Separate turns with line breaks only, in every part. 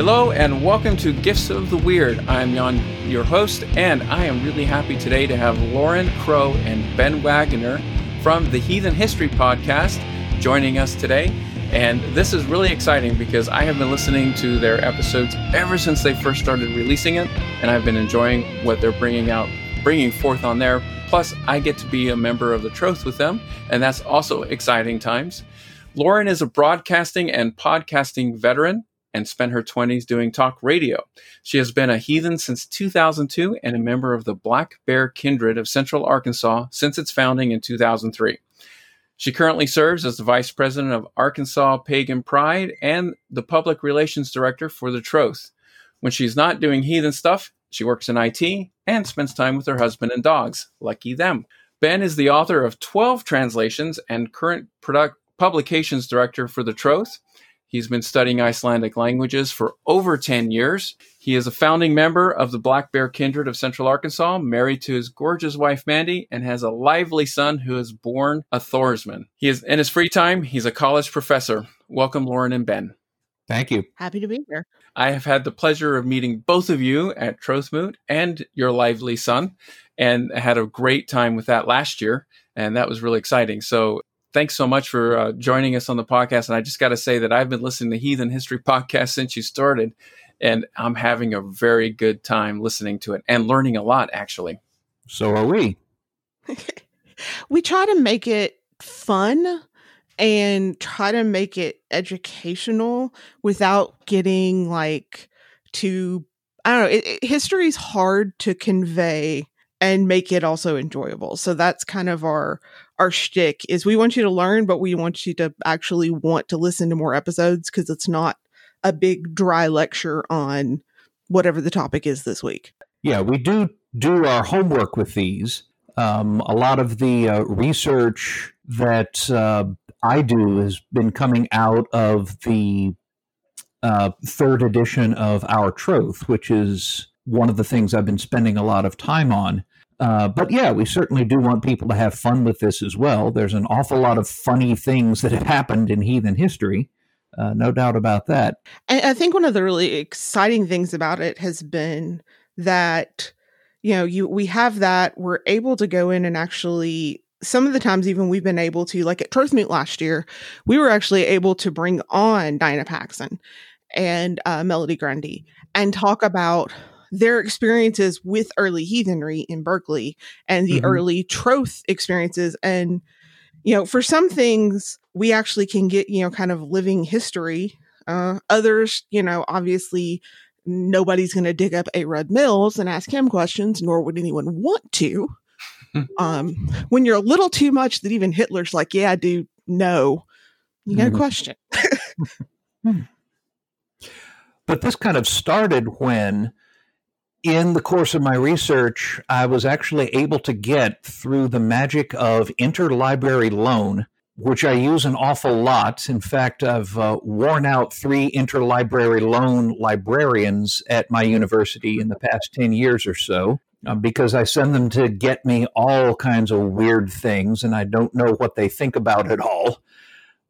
Hello and welcome to Gifts of the Weird. I'm Jan, your host, and I am really happy today to have Lauren Crow and Ben Wagner from the Heathen History Podcast joining us today. And this is really exciting because I have been listening to their episodes ever since they first started releasing it, and I've been enjoying what they're bringing out, bringing forth on there. Plus, I get to be a member of the Troth with them, and that's also exciting times. Lauren is a broadcasting and podcasting veteran and spent her 20s doing talk radio. She has been a heathen since 2002 and a member of the Black Bear Kindred of Central Arkansas since its founding in 2003. She currently serves as the Vice President of Arkansas Pagan Pride and the Public Relations Director for the Troth. When she's not doing heathen stuff, she works in IT and spends time with her husband and dogs. Lucky them. Ben is the author of 12 translations and current product publications director for the Troth. He's been studying Icelandic languages for over 10 years. He is a founding member of the Black Bear Kindred of Central Arkansas, married to his gorgeous wife Mandy, and has a lively son who is born a Thorsman. He is in his free time, he's a college professor. Welcome, Lauren and Ben.
Thank you.
Happy to be here.
I have had the pleasure of meeting both of you at Trothmoot and your lively son, and had a great time with that last year, and that was really exciting. So thanks so much for uh, joining us on the podcast. And I just got to say that I've been listening to Heathen History podcast since you started, and I'm having a very good time listening to it and learning a lot, actually.
So are we.
we try to make it fun and try to make it educational without getting like too I don't know. It, it, history is hard to convey and make it also enjoyable. So that's kind of our our shtick is we want you to learn, but we want you to actually want to listen to more episodes because it's not a big dry lecture on whatever the topic is this week.
Yeah, we do do our homework with these. Um, a lot of the uh, research that uh, I do has been coming out of the uh, third edition of Our Troth, which is one of the things I've been spending a lot of time on. Uh, but yeah, we certainly do want people to have fun with this as well. There's an awful lot of funny things that have happened in heathen history. Uh, no doubt about that.
And I think one of the really exciting things about it has been that you know you we have that we're able to go in and actually some of the times even we've been able to like at Trothmoot last year we were actually able to bring on Diana Paxson and uh, Melody Grundy and talk about their experiences with early heathenry in Berkeley and the mm-hmm. early troth experiences. And, you know, for some things, we actually can get, you know, kind of living history. Uh, others, you know, obviously nobody's going to dig up A. Rudd Mills and ask him questions, nor would anyone want to. um, when you're a little too much that even Hitler's like, yeah, dude, no, you got a mm-hmm. question.
Hmm. but this kind of started when in the course of my research, I was actually able to get through the magic of interlibrary loan, which I use an awful lot. In fact, I've uh, worn out three interlibrary loan librarians at my university in the past 10 years or so. Uh, because I send them to get me all kinds of weird things, and I don't know what they think about it all.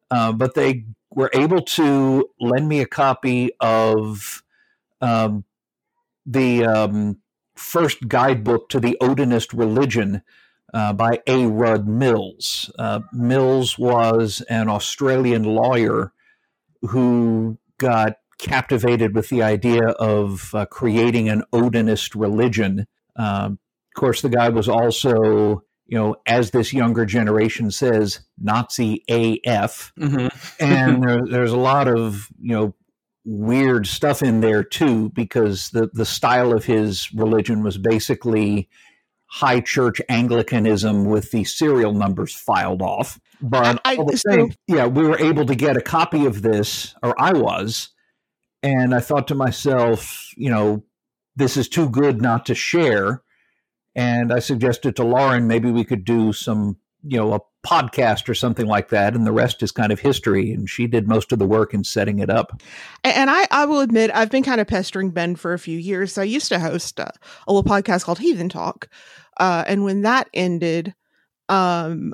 Uh, but they were able to lend me a copy of um, the um, first guidebook to the Odinist religion uh, by A. Rudd Mills. Uh, Mills was an Australian lawyer who got captivated with the idea of uh, creating an Odinist religion. Um, of course, the guy was also, you know, as this younger generation says, Nazi AF. Mm-hmm. and there, there's a lot of, you know, weird stuff in there too, because the, the style of his religion was basically high church Anglicanism with the serial numbers filed off. But I, all the same, yeah, we were able to get a copy of this, or I was, and I thought to myself, you know, this is too good not to share. And I suggested to Lauren maybe we could do some, you know, a podcast or something like that, and the rest is kind of history. And she did most of the work in setting it up.
And I, I will admit, I've been kind of pestering Ben for a few years. So I used to host a, a little podcast called Heathen Talk, uh, and when that ended, um,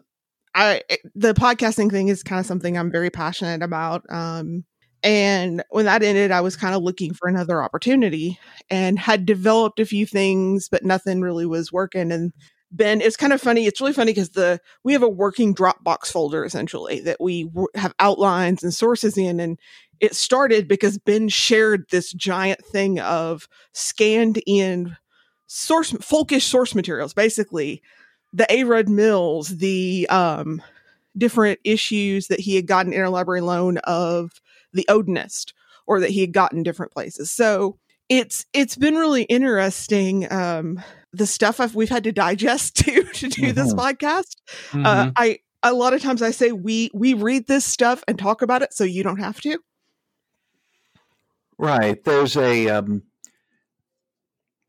I the podcasting thing is kind of something I'm very passionate about. Um, And when that ended, I was kind of looking for another opportunity and had developed a few things, but nothing really was working. And Ben, it's kind of funny. It's really funny because the we have a working Dropbox folder essentially that we w- have outlines and sources in, and it started because Ben shared this giant thing of scanned in source folkish source materials, basically the A. Rudd Mills, the um, different issues that he had gotten interlibrary loan of the Odinist, or that he had gotten different places. So it's it's been really interesting um, the stuff I've, we've had to digest to to do mm-hmm. this podcast. Uh, mm-hmm. Uh, I a lot of times I say we we read this stuff and talk about it so you don't have to.
Right. There's a um,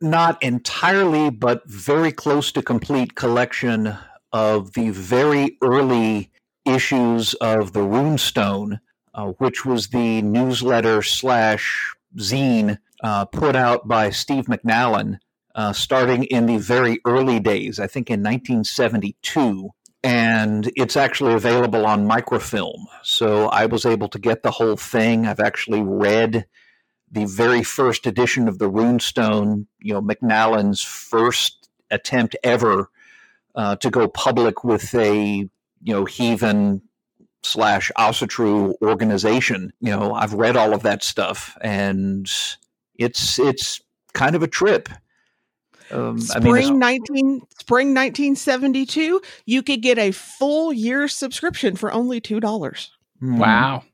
not entirely, but very close to complete collection of the very early issues of the Runestone, uh, which was the newsletter slash zine uh, put out by Steve McNallen uh, starting in the very early days, I think in 1972. And it's actually available on microfilm. So I was able to get the whole thing. I've actually read the very first edition of the Runestone, you know, McNallen's first attempt ever uh, to go public with a, you know, heathen slash Asatru organization. You know, I've read all of that stuff and it's, it's kind of a trip.
Um, spring I mean, 19 spring 1972 you could get a full year subscription for only two dollars.
Hmm. wow.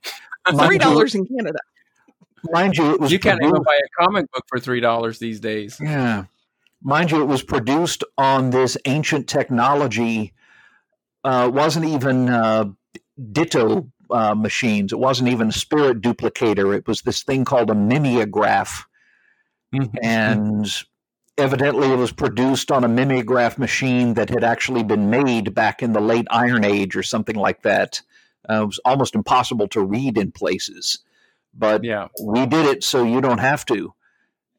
Three dollars in canada.
Mind you
you can't produced, even buy a comic book for three dollars these days.
Yeah. Mind you it was produced on this ancient technology uh, wasn't even uh, ditto uh, machines. It wasn't even a spirit duplicator. It was this thing called a mimeograph. Mm-hmm. and evidently it was produced on a mimeograph machine that had actually been made back in the late Iron Age or something like that. Uh, it was almost impossible to read in places, but yeah. we did it so you don't have to.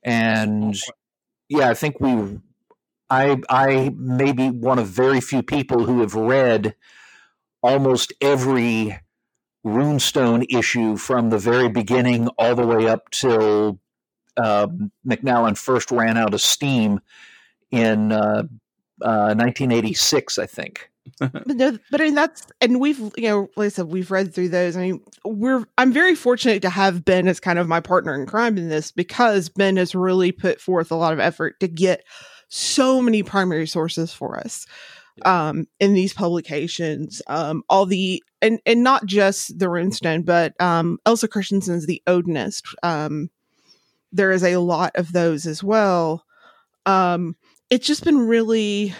And yeah, I think we, I, I may be one of very few people who have read almost every runestone issue from the very beginning all the way up till uh, McNallen first ran out of steam in uh, uh, 1986, I think.
but no, but I mean that's and we've you know like I said we've read through those. I mean we're I'm very fortunate to have Ben as kind of my partner in crime in this because Ben has really put forth a lot of effort to get so many primary sources for us um in these publications um all the and and not just the runestone but um Else Christensen's the odinist um there is a lot of those as well. Um, it's just been really,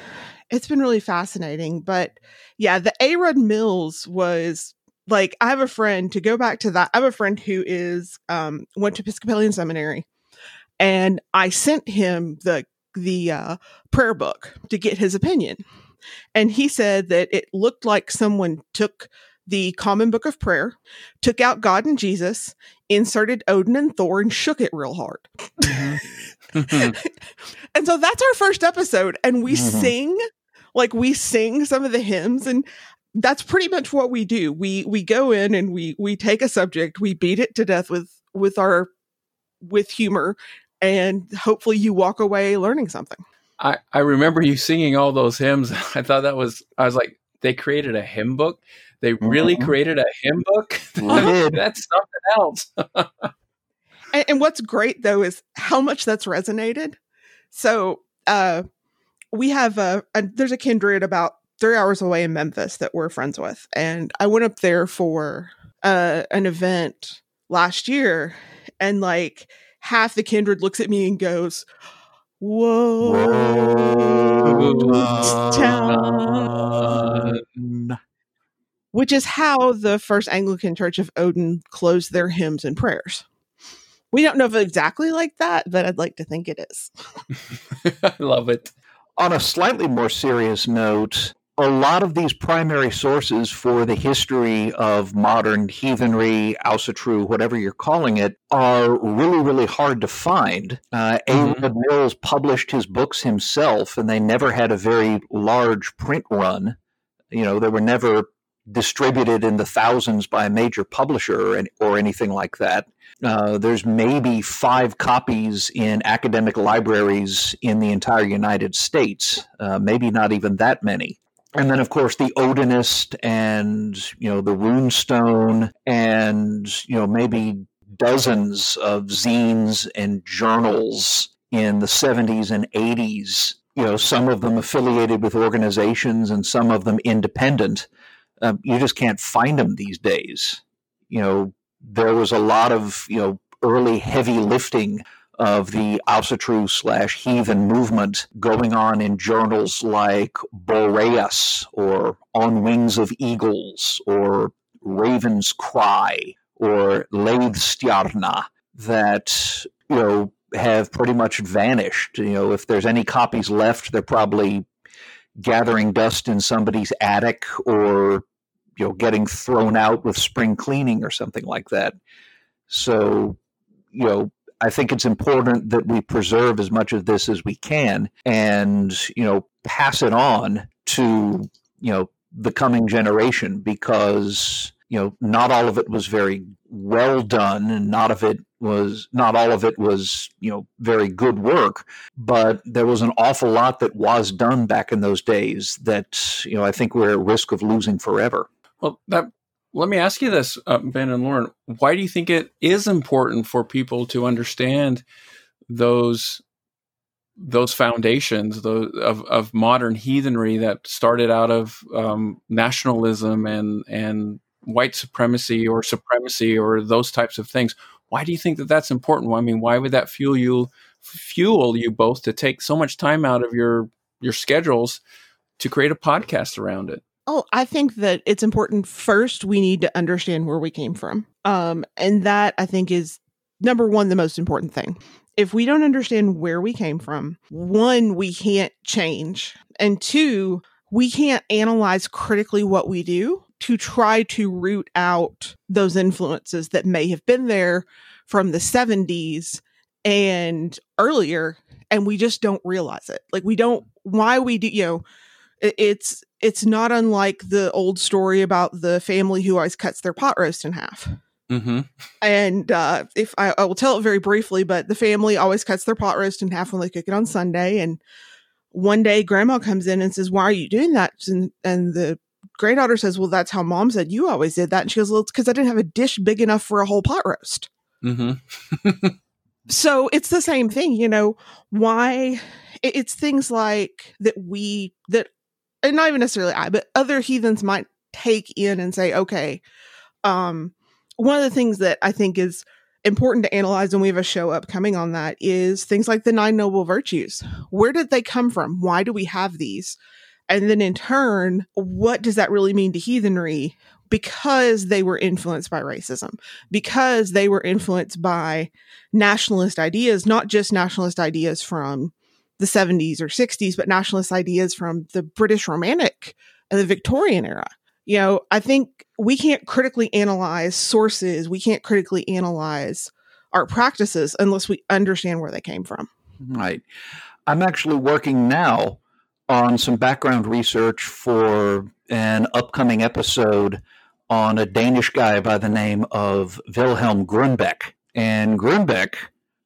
it's been really fascinating. But yeah, the A. Rudd Mills was like, I have a friend to go back to that. I have a friend who is, um, went to Episcopalian seminary and I sent him the, the, uh, prayer book to get his opinion. And he said that it looked like someone took the Common Book of Prayer, took out God and Jesus, inserted Odin and Thor, and shook it real hard. Mm-hmm. and so that's our first episode, and we mm-hmm. sing like we sing some of the hymns and that's pretty much what we do. We we go in and we we take a subject, we beat it to death with with our with humor, and hopefully you walk away learning something.
I I remember you singing all those hymns. I thought that was I was like they created a hymn book. They really mm-hmm. created a hymn book. that's something else.
and, and, what's great though is how much that's resonated. So uh, we have a, a there's a kindred about three hours away in Memphis that we're friends with, and I went up there for uh, an event last year, and like half the kindred looks at me and goes, "Whoa, Whoa. town." Which is how the First Anglican Church of Odin closed their hymns and prayers. We don't know if it's exactly like that, but I'd like to think it is.
I love it.
On a slightly more serious note, a lot of these primary sources for the history of modern heathenry, Asatru, whatever you're calling it, are really, really hard to find. Uh, mm-hmm. A. Mills published his books himself, and they never had a very large print run. You know, there were never distributed in the thousands by a major publisher or, or anything like that. Uh, there's maybe five copies in academic libraries in the entire United States, uh, maybe not even that many. And then, of course, the Odinist and, you know, the Runestone and, you know, maybe dozens of zines and journals in the 70s and 80s, you know, some of them affiliated with organizations and some of them independent. Um, you just can't find them these days. You know, there was a lot of you know early heavy lifting of the Asatru slash heathen movement going on in journals like Boreas or On Wings of Eagles or Raven's Cry or Leiðstjarna that you know have pretty much vanished. You know, if there's any copies left, they're probably gathering dust in somebody's attic or you know getting thrown out with spring cleaning or something like that. So, you know, I think it's important that we preserve as much of this as we can and, you know, pass it on to, you know, the coming generation because, you know, not all of it was very well done and not of it was not all of it was you know very good work but there was an awful lot that was done back in those days that you know i think we're at risk of losing forever
well, that let me ask you this, uh, Ben and Lauren. Why do you think it is important for people to understand those those foundations those, of of modern heathenry that started out of um, nationalism and and white supremacy or supremacy or those types of things? Why do you think that that's important? I mean, why would that fuel you fuel you both to take so much time out of your your schedules to create a podcast around it?
Oh, I think that it's important first we need to understand where we came from. Um and that I think is number 1 the most important thing. If we don't understand where we came from, one we can't change and two we can't analyze critically what we do to try to root out those influences that may have been there from the 70s and earlier and we just don't realize it. Like we don't why we do you know it's it's not unlike the old story about the family who always cuts their pot roast in half.
Mm-hmm.
And uh, if I, I, will tell it very briefly, but the family always cuts their pot roast in half when they cook it on Sunday. And one day, Grandma comes in and says, "Why are you doing that?" And, and the granddaughter says, "Well, that's how Mom said you always did that." And she goes, "Well, it's because I didn't have a dish big enough for a whole pot roast."
Mm-hmm.
so it's the same thing, you know. Why? It's things like that we that and not even necessarily I, but other heathens might take in and say, okay, um, one of the things that I think is important to analyze, and we have a show upcoming on that, is things like the nine noble virtues. Where did they come from? Why do we have these? And then in turn, what does that really mean to heathenry? Because they were influenced by racism, because they were influenced by nationalist ideas, not just nationalist ideas from the 70s or 60s, but nationalist ideas from the British Romantic and the Victorian era. You know, I think we can't critically analyze sources, we can't critically analyze art practices unless we understand where they came from.
Right. I'm actually working now on some background research for an upcoming episode on a Danish guy by the name of Wilhelm Grønbech. And Grønbech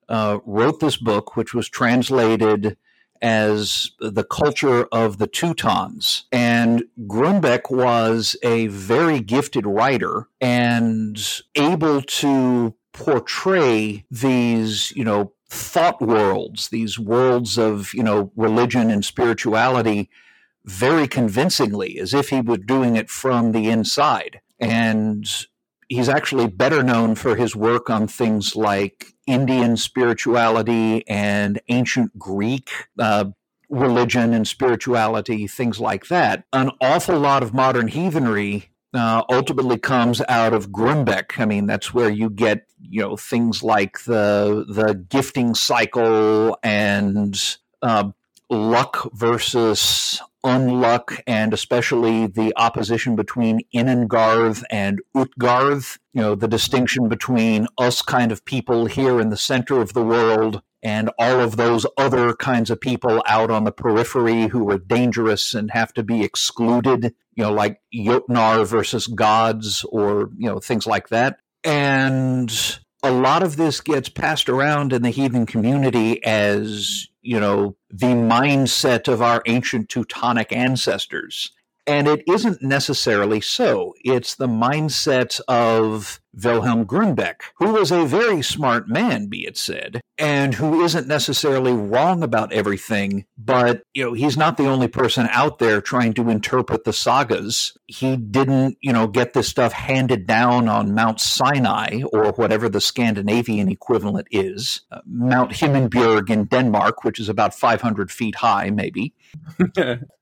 uh, wrote this book, which was translated as the culture of the Teutons. And Grønbech was a very gifted writer and able to portray these, you know, thought worlds, these worlds of, you know, religion and spirituality very convincingly, as if he was doing it from the inside. And he's actually better known for his work on things like Indian spirituality and ancient Greek uh, religion and spirituality, things like that. An awful lot of modern heathenry uh, ultimately comes out of Grønbech. I mean, that's where you get you know things like the the gifting cycle and uh, luck versus unluck, and especially the opposition between Innengarth and Utgarth. You know, the distinction between us kind of people here in the center of the world and all of those other kinds of people out on the periphery who are dangerous and have to be excluded, you know, like Jotnar versus gods or, you know, things like that. And a lot of this gets passed around in the heathen community as, you know, the mindset of our ancient Teutonic ancestors. And it isn't necessarily so. It's the mindset of Wilhelm Grønbech, who was a very smart man, be it said, and who isn't necessarily wrong about everything, but you know, he's not the only person out there trying to interpret the sagas. He didn't, you know, get this stuff handed down on Mount Sinai or whatever the Scandinavian equivalent is, uh, Mount Himmelbjerg in Denmark, which is about 500 feet high, maybe.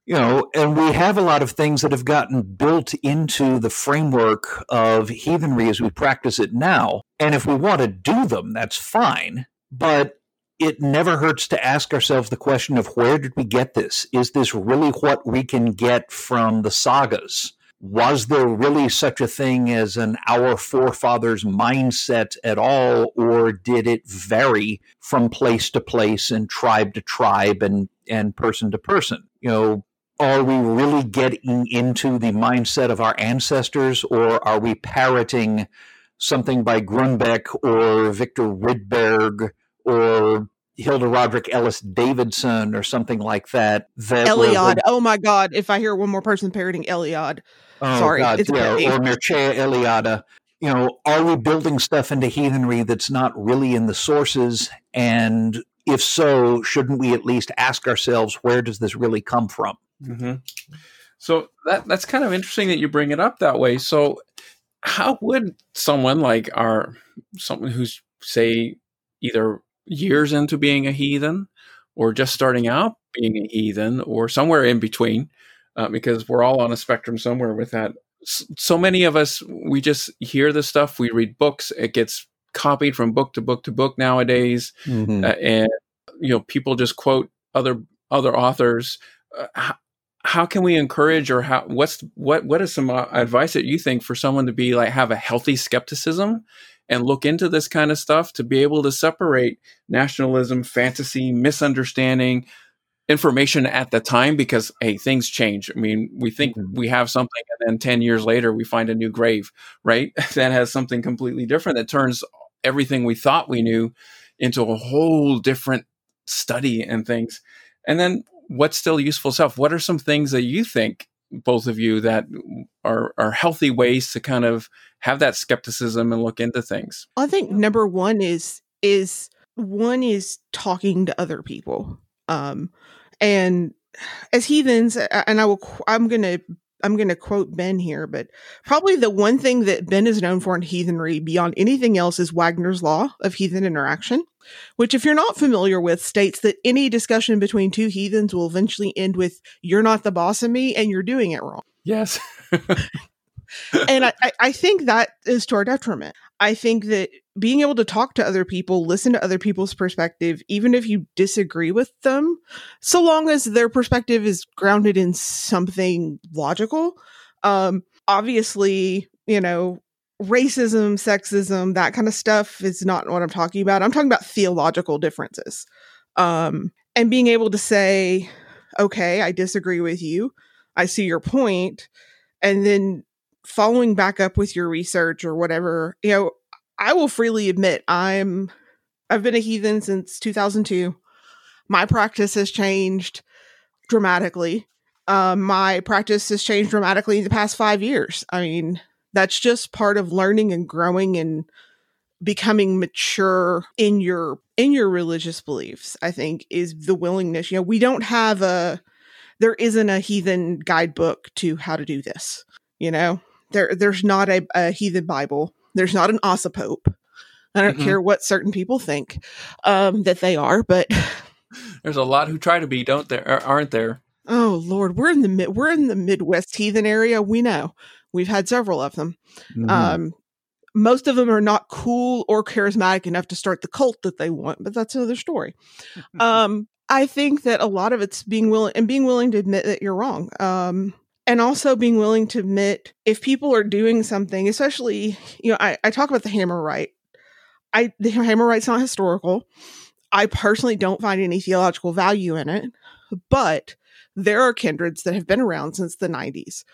you know, and we have a lot of things that have gotten built into the framework of heathenry as we practice it now. And if we want to do them, that's fine. But it never hurts to ask ourselves the question of where did we get this? Is this really what we can get from the sagas? Was there really such a thing as an our forefathers mindset at all, or did it vary from place to place and tribe to tribe and, and person to person? You know, are we really getting into the mindset of our ancestors, or are we parroting something by Grønbech or Viktor Rydberg or Hilda Roderick Ellis Davidson or something like that? that
Eliade. Oh my God. If I hear one more person parroting Eliade. Oh Sorry. God,
it's yeah, or Mircea Eliade. You know, are we building stuff into heathenry that's not really in the sources? And if so, shouldn't we at least ask ourselves, where does this really come from?
Mm-hmm. So that that's kind of interesting that you bring it up that way. So how would someone like our someone who's say either years into being a heathen or just starting out being a heathen or somewhere in between uh, because we're all on a spectrum somewhere with that so many of us we just hear the stuff we read books it gets copied from book to book to book nowadays mm-hmm. uh, and you know people just quote other other authors uh, how can we encourage or how what's what what is some uh, advice that you think for someone to be like have a healthy skepticism and look into this kind of stuff to be able to separate nationalism fantasy misunderstanding information at the time? Because hey things change. I mean we think mm-hmm. we have something and then 10 years later we find a new grave right? That has something completely different that turns everything we thought we knew into a whole different study and things. And then what's still useful stuff? What are some things that you think, both of you, that are are healthy ways to kind of have that skepticism and look into things?
I think number one is is one is talking to other people. Um, and as heathens, and I will, I'm going to I'm going to quote Ben here, but probably the one thing that Ben is known for in heathenry beyond anything else is Wagner's law of heathen interaction, which, if you're not familiar with, states that any discussion between two heathens will eventually end with "You're not the boss of me, and you're doing it wrong."
Yes.
and I, I think that is to our detriment. I think that being able to talk to other people, listen to other people's perspective, even if you disagree with them, so long as their perspective is grounded in something logical. Um, obviously, you know, racism, sexism, that kind of stuff is not what I'm talking about. I'm talking about theological differences. Um, and being able to say, okay, I disagree with you. I see your point. And then following back up with your research or whatever, you know, I will freely admit I'm I've been a heathen since 2002. My practice has changed dramatically. Um, my practice has changed dramatically in the past five years. I mean, that's just part of learning and growing and becoming mature in your in your religious beliefs. I think is the willingness. You know, we don't have a there isn't a heathen guidebook to how to do this. You know, there, there's not a, a heathen Bible. There's not an Asa Pope. I don't mm-hmm. care what certain people think um, that they are, but
there's a lot who try to be, don't there? Aren't there?
Oh Lord, we're in the mid, we're in the Midwest heathen area. We know we've had several of them. Mm-hmm. Um, most of them are not cool or charismatic enough to start the cult that they want, but that's another story. um, I think that a lot of it's being willing and being willing to admit that you're wrong. Um, and also being willing to admit if people are doing something, especially, you know, I, I talk about the hammer right. I the hammer right's not historical. I personally don't find any theological value in it, but there are kindreds that have been around since the 90s,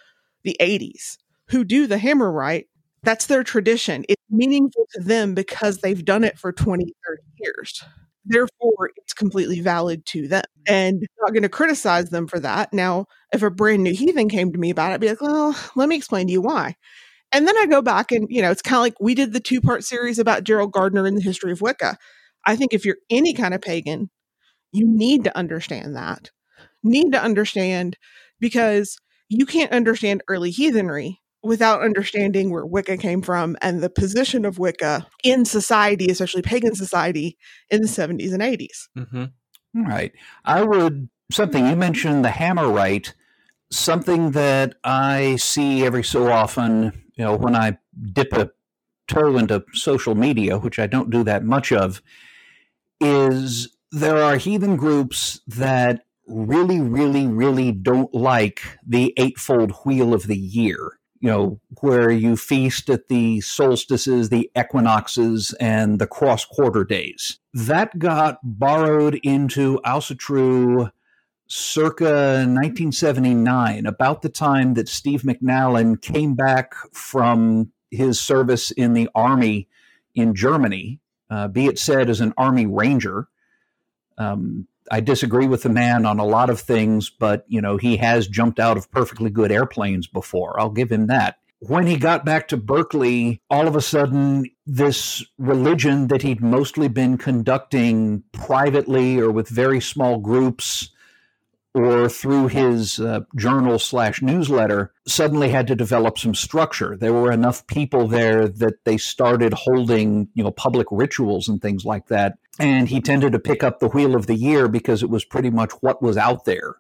the 80s, who do the hammer right. That's their tradition. It's meaningful to them because they've done it for 20, 30 years. Therefore, it's completely valid to them. Mm-hmm. And I'm not going to criticize them for that. Now, if a brand new heathen came to me about it, I'd be like, well, let me explain to you why. And then I go back and, you know, it's kind of like we did the two part series about Gerald Gardner and the history of Wicca. I think if you're any kind of pagan, you need to understand that. Need to understand because you can't understand early heathenry without understanding where Wicca came from and the position of Wicca in society, especially pagan society, in the 70s and 80s.
Mm-hmm. Right. I would, something you mentioned the hammer rite, something that I see every so often, you know, when I dip a toe into social media, which I don't do that much of, is there are heathen groups that really, really, really don't like the eightfold wheel of the year. You know, where you feast at the solstices, the equinoxes, and the cross quarter days. That got borrowed into Asatru circa 1979, about the time that Steve McNallen came back from his service in the army in Germany uh, be it said, as an Army Ranger. Um, I disagree with the man on a lot of things, but you know he has jumped out of perfectly good airplanes before. I'll give him that. When he got back to Berkeley, all of a sudden, this religion that he'd mostly been conducting privately or with very small groups or through his uh, journal slash newsletter suddenly had to develop some structure there were enough people there that they started holding you know public rituals and things like that and he tended to pick up the wheel of the year because it was pretty much what was out there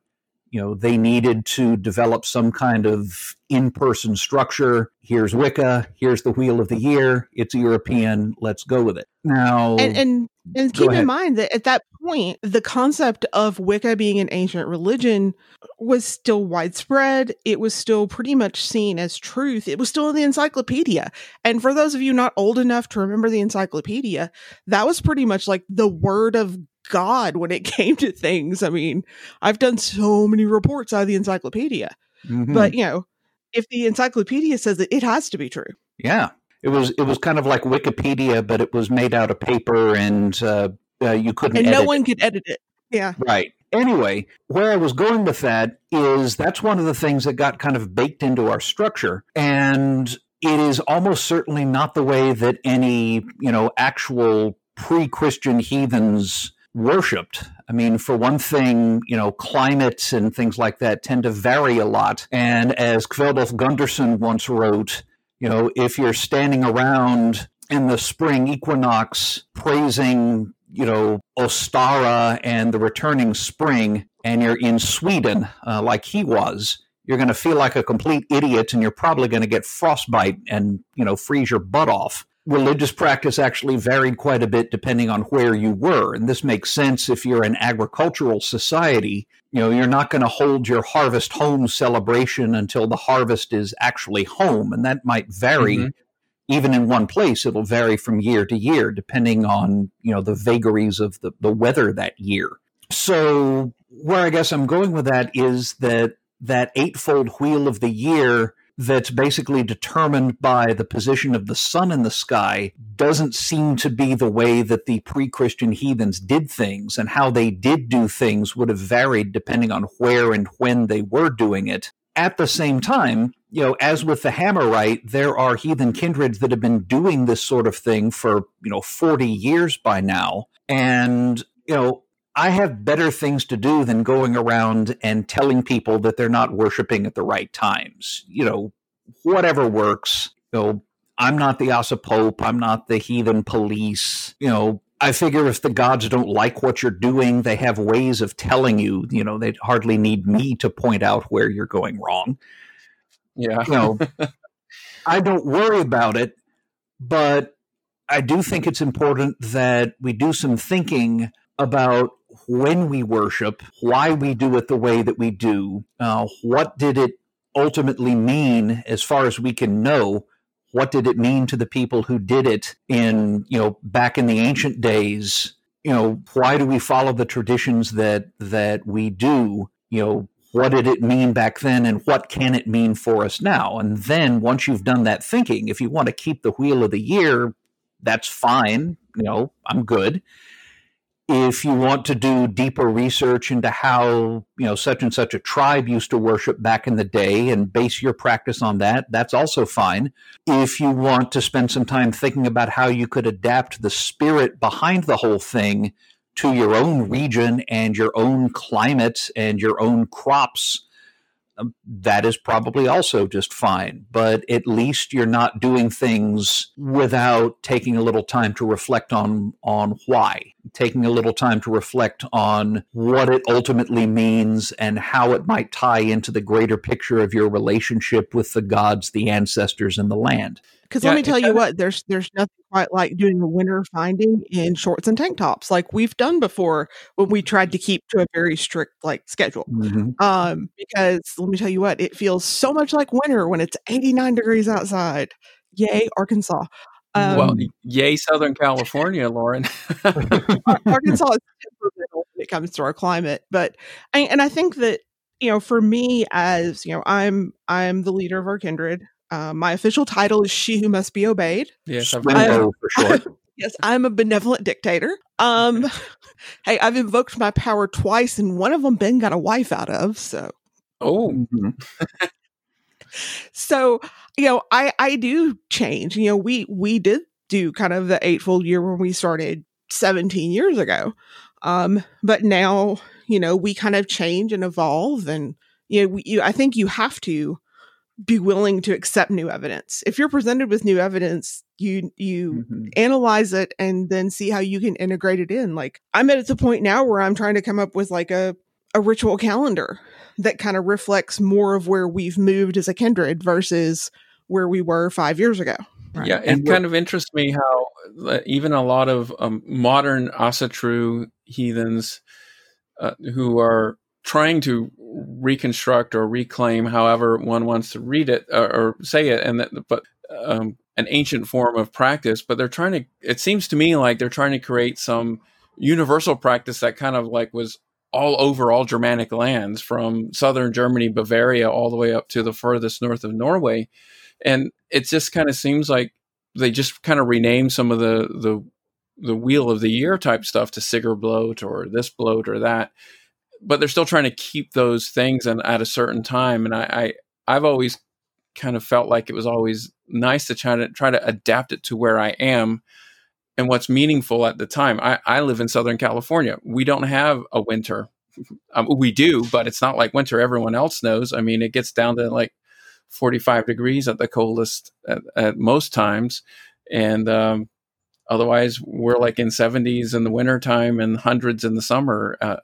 you know they needed to develop some kind of in-person structure. Here's wicca here's the wheel of the year it's european let's go with it. Now
and and, and keep in mind that at that point the concept of wicca being an ancient religion was still widespread. It was still pretty much seen as truth. It was still in the encyclopedia. And for those of you not old enough to remember the encyclopedia that was pretty much like the word of God when it came to things. I mean, I've done so many reports out of the encyclopedia, mm-hmm. but you know, if the encyclopedia says it, it has to be true.
Yeah, it was. It was kind of like Wikipedia, but it was made out of paper, and uh, uh, you couldn't.
And no one it. could edit it. Yeah.
Right. Anyway, where I was going with that is that's one of the things that got kind of baked into our structure, and it is almost certainly not the way that any you know actual pre-Christian heathens worshipped. I mean, for one thing, you know, climates and things like that tend to vary a lot. And as Kveldulf Gundarsson once wrote, you know, if you're standing around in the spring equinox praising, you know, Ostara and the returning spring, and you're in Sweden uh, like he was, you're going to feel like a complete idiot and you're probably going to get frostbite and, you know, freeze your butt off religious practice actually varied quite a bit depending on where you were. And this makes sense if you're an agricultural society. You know, you're not going to hold your harvest home celebration until the harvest is actually home. And that might vary mm-hmm. even in one place. It'll vary from year to year, depending on, you know, the vagaries of the, the weather that year. So where I guess I'm going with that is that that eightfold wheel of the year that's basically determined by the position of the sun in the sky doesn't seem to be the way that the pre Christian heathens did things, and how they did do things would have varied depending on where and when they were doing it. At the same time, you know, as with the hammer rite, there are heathen kindreds that have been doing this sort of thing for, you know, 40 years by now. And, you know, I have better things to do than going around and telling people that they're not worshiping at the right times. You know, whatever works. You know, I'm not the Asa Pope. I'm not the heathen police. You know, I figure if the gods don't like what you're doing, they have ways of telling you. You know, they hardly need me to point out where you're going wrong.
Yeah.
You know, I don't worry about it, but I do think it's important that we do some thinking about when we worship, why we do it the way that we do, uh, what did it ultimately mean as far as we can know? What did it mean to the people who did it in, you know, back in the ancient days? you know, why do we follow the traditions that that we do? You know, what did it mean back then and what can it mean for us now? And then once you've done that thinking, if you want to keep the wheel of the year, that's fine. You know, I'm good if you want to do deeper research into how you know such and such a tribe used to worship back in the day and base your practice on that that's also fine. If you want to spend some time thinking about how you could adapt the spirit behind the whole thing to your own region and your own climate and your own crops Um, that is probably also just fine. But at least you're not doing things without taking a little time to reflect on on why, taking a little time to reflect on what it ultimately means and how it might tie into the greater picture of your relationship with the gods, the ancestors, and the land.
Because yeah, let me tell you what, there's there's nothing quite like doing a winter finding in shorts and tank tops, like we've done before when we tried to keep to a very strict like schedule. Mm-hmm. Um, because let me tell you what, it feels so much like winter when it's 89 degrees outside. Yay, Arkansas.
Um, well, yay, Southern California, Lauren.
Arkansas is temperamental when it comes to our climate, but and I think that you know, for me, as you know, I'm I'm the leader of our kindred. Uh, my official title is She Who Must Be Obeyed.
Yes, I've
for short.
yes, I'm a benevolent dictator. Um, hey, I've invoked my power twice, and one of them Ben got a wife out of. So,
oh, mm-hmm.
so you know, I I do change. You know, we we did do kind of the eightfold year when we started 17 years ago, um, but now you know we kind of change and evolve, and you know, we, you, I think you have to be willing to accept new evidence. If you're presented with new evidence, you you mm-hmm. analyze it and then see how you can integrate it in. Like I'm at the point now where I'm trying to come up with like a a ritual calendar that kind of reflects more of where we've moved as a kindred versus where we were 5 years ago.
Right? Yeah, it kind of interests me how even a lot of um, modern Asatru heathens uh, who are trying to reconstruct or reclaim, however one wants to read it or, or say it, and that, but um, an ancient form of practice. But they're trying to. It seems to me like they're trying to create some universal practice that kind of like was all over all Germanic lands, from southern Germany, Bavaria, all the way up to the furthest north of Norway, and it just kind of seems like they just kind of rename some of the the the wheel of the year type stuff to Sigr bloat or this bloat or that but they're still trying to keep those things and at a certain time. And I, I I've always kind of felt like it was always nice to try to try to adapt it to where I am and what's meaningful at the time. I, I live in Southern California. We don't have a winter. Um, we do, but it's not like winter everyone else knows. I mean, it gets down to like 45 degrees at the coldest at, at most times. And um, otherwise, we're like in 70s in the wintertime and hundreds in the summer. Uh,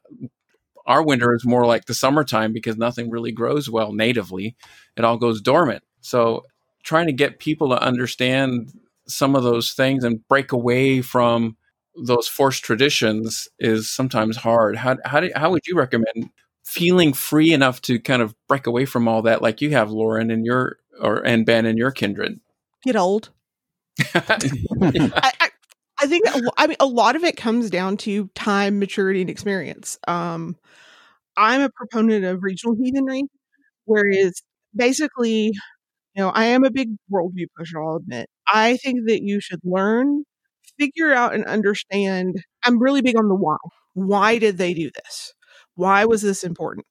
our winter is more like the summertime because nothing really grows well natively. It all goes dormant. So trying to get people to understand some of those things and break away from those forced traditions is sometimes hard. How how do, how would you recommend feeling free enough to kind of break away from all that, like you have, Lauren, and your or and Ben and your kindred?
Get old. I, I, I think I mean a lot of it comes down to time, maturity, and experience. Um, I'm a proponent of regional heathenry, whereas basically, you know, I am a big worldview pusher, I'll admit. I think that you should learn, figure out, and understand. I'm really big on the why. Why did they do this? Why was this important?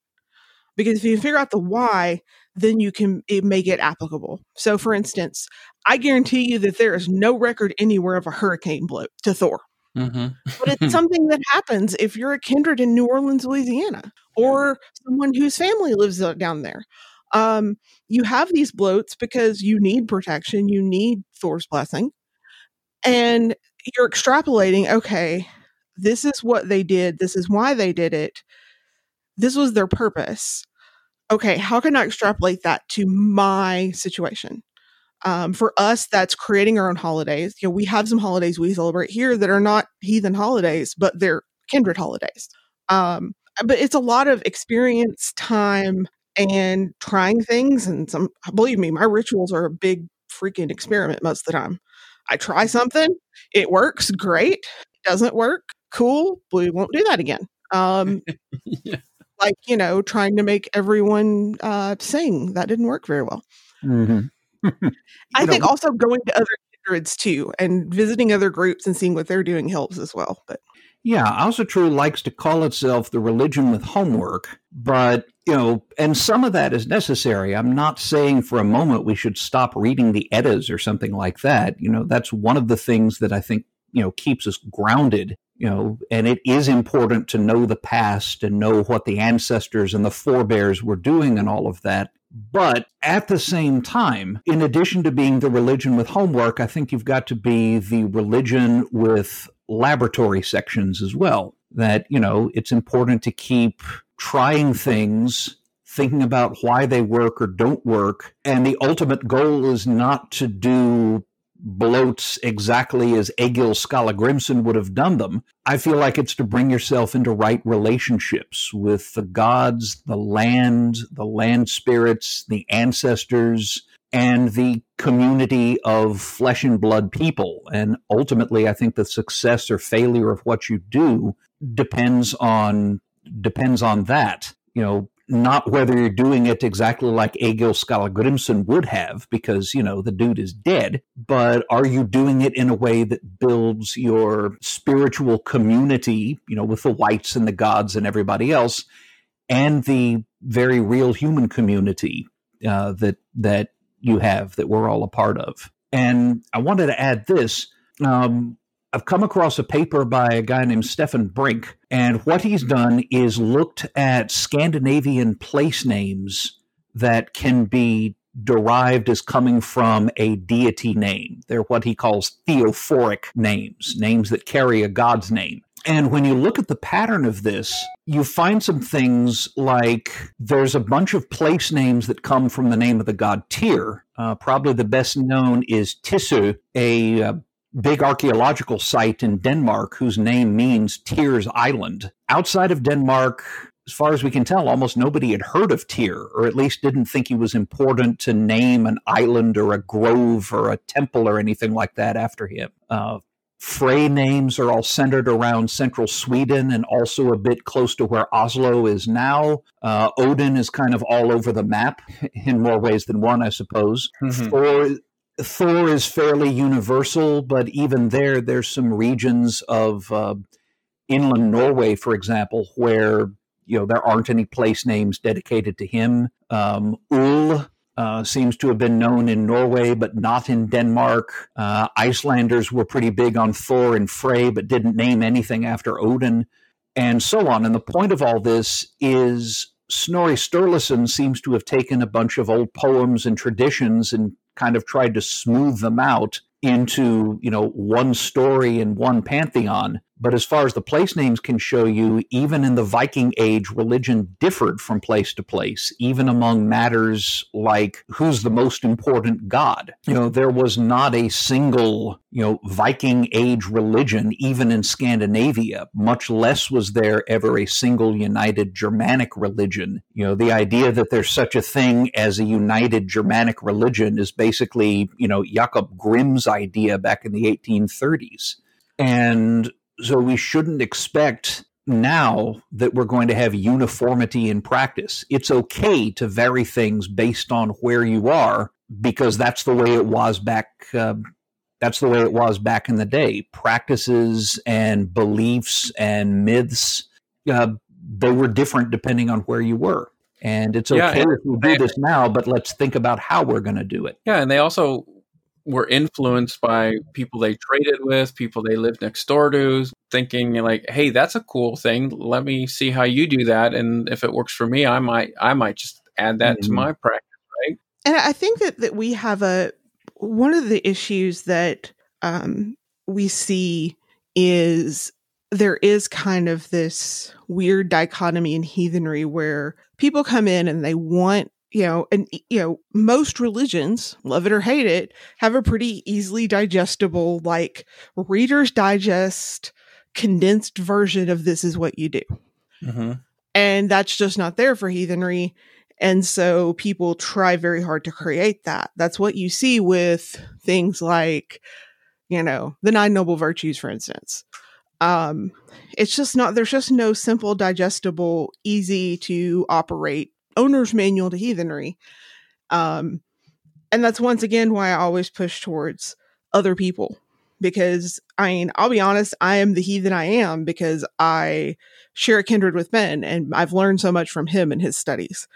Because if you figure out the why, then you can it make it applicable. So, for instance, I guarantee you that there is no record anywhere of a hurricane bloat to Thor. Mm-hmm. but it's something that happens if you're a kindred in New Orleans, Louisiana, or someone whose family lives down there. Um, you have these bloats because you need protection, you need Thor's blessing, and you're extrapolating. Okay, this is what they did. This is why they did it. This was their purpose. Okay, how can I extrapolate that to my situation? Um, for us, that's creating our own holidays. You know, we have some holidays we celebrate here that are not heathen holidays, but they're kindred holidays. Um, but it's a lot of experience, time, and trying things. And some, believe me, my rituals are a big freaking experiment most of the time. I try something, it works great. It doesn't work, cool. We won't do that again. Um, yeah. Like, you know, trying to make everyone uh, sing. That didn't work very well. Mm-hmm. I think know, also going to other kindreds too and visiting other groups and seeing what they're doing helps as well. But
yeah, Asatru likes to call itself the religion with homework, but you know, and some of that is necessary. I'm not saying for a moment we should stop reading the Eddas or something like that. You know, that's one of the things that I think, you know, keeps us grounded you know, and it is important to know the past and know what the ancestors and the forebears were doing and all of that. But at the same time, in addition to being the religion with homework, I think you've got to be the religion with laboratory sections as well. That, you know, it's important to keep trying things, thinking about why they work or don't work. And the ultimate goal is not to do blóts exactly as Egil Skallagrimsson would have done them. I feel like it's to bring yourself into right relationships with the gods, the land, the land spirits, the ancestors, and the community of flesh and blood people. And ultimately, I think the success or failure of what you do depends on depends on that. You know, not whether you're doing it exactly like Egil Skallagrimsson would have, because, you know, the dude is dead, but are you doing it in a way that builds your spiritual community, you know, with the wights and the gods and everybody else, and the very real human community uh, that that you have that we're all a part of. And I wanted to add this. Um, I've come across a paper by a guy named Stefan Brink, and what he's done is looked at Scandinavian place names that can be derived as coming from a deity name. They're what he calls theophoric names, names that carry a god's name. And when you look at the pattern of this, you find some things like there's a bunch of place names that come from the name of the god Tyr. Uh, probably the best known is Tisø, a uh, big archaeological site in Denmark whose name means Tyr's Island. Outside of Denmark, as far as we can tell, almost nobody had heard of Tyr, or at least didn't think he was important to name an island or a grove or a temple or anything like that after him. Uh, Frey names are all centered around central Sweden and also a bit close to where Oslo is now. Uh, Odin is kind of all over the map in more ways than one, I suppose. Mm-hmm. Thor Thor is fairly universal, but even there, there's some regions of uh, inland Norway, for example, where you know there aren't any place names dedicated to him. Um, Ull uh, seems to have been known in Norway, but not in Denmark. Uh, Icelanders were pretty big on Thor and Frey, but didn't name anything after Odin, and so on. And the point of all this is Snorri Sturluson seems to have taken a bunch of old poems and traditions and kind of tried to smooth them out into you know one story and one pantheon. But as far as the place names can show you even in the viking age religion differed from place to place even among matters like who's the most important god. You know there was not a single you know viking age religion even in scandinavia much less was there ever a single united germanic religion. You know the idea that there's such a thing as a united germanic religion is basically you know jakob grimm's idea back in the 1830s. And so we shouldn't expect now that we're going to have uniformity in practice. It's okay to vary things based on where you are because that's the way it was back. Uh, that's the way it was back in the day. Practices and beliefs and myths, uh, they were different depending on where you were. And it's okay yeah, and, if we do this now, but let's think about how we're going to do it.
Yeah, and they also were influenced by people they traded with, people they lived next door to, thinking like, "Hey, that's a cool thing. Let me see how you do that, and if it works for me, I might I might just add that mm-hmm. to my practice." Right?
And I think that that we have a one of the issues that um, we see is there is kind of this weird dichotomy in heathenry where people come in and they want you know, and you know, most religions, love it or hate it, have a pretty easily digestible, like Reader's Digest condensed version of this is what you do. Mm-hmm. And that's just not there for heathenry. And so people try very hard to create that. That's what you see with things like, you know, the Nine Noble Virtues, for instance. Um, it's just not, there's just no simple, digestible, easy to operate owner's manual to heathenry. Um, and that's once again why I always push towards other people because I mean, I'll be honest, I am the heathen I am because I share a kindred with Ben and I've learned so much from him and his studies.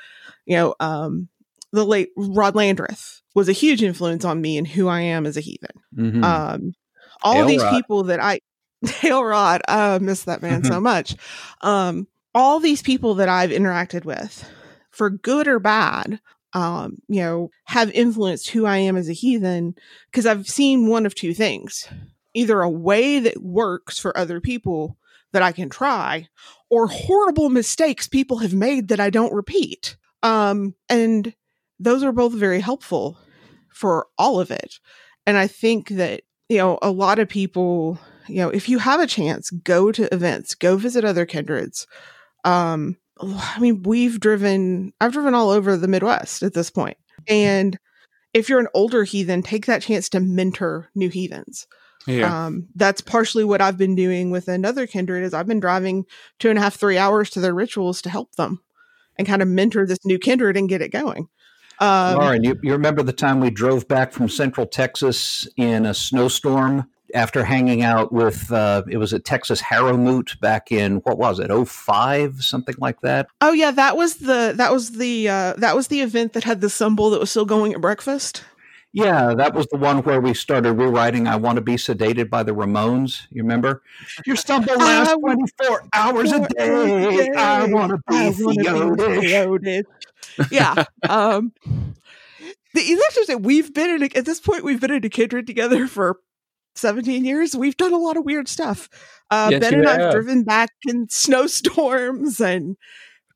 You know, um, the late Rod Landreth was a huge influence on me and who I am as a heathen.
Mhm.
Um, all
Hail
these
Rod.
people that I, Hail Rod, I miss that man so much. Um, all these people that I've interacted with, for good or bad, um, you know, have influenced who I am as a heathen because I've seen one of two things either a way that works for other people that I can try, or horrible mistakes people have made that I don't repeat. Um, and those are both very helpful for all of it. And I think that, you know, a lot of people, you know, if you have a chance, go to events, go visit other kindreds. Um, I mean, we've driven, I've driven all over the Midwest at this point. And if you're an older heathen, take that chance to mentor new heathens.
Yeah.
Um, that's partially what I've been doing with another kindred is I've been driving two and a half, three hours to their rituals to help them and kind of mentor this new kindred and get it going. Um,
Lauren, you, you remember the time we drove back from Central Texas in a snowstorm after hanging out with, uh, it was at Texas Harrowmoot back in, what was it, 05, something like that?
oh yeah, that was the that was the uh, that was the event that had the symbel that was still going at breakfast.
Yeah, that was the one where we started rewriting I Want to Be Sedated by the Ramones. You remember? Your stumble lasts
I
24 hours a day. I want to be
I wanna
Theodish.
Theodish. yeah. Um, the interesting. We've been in a, at this point. We've been in a kindred together for seventeen years. We've done a lot of weird stuff. Uh,
Yes,
ben and I've driven back in snowstorms and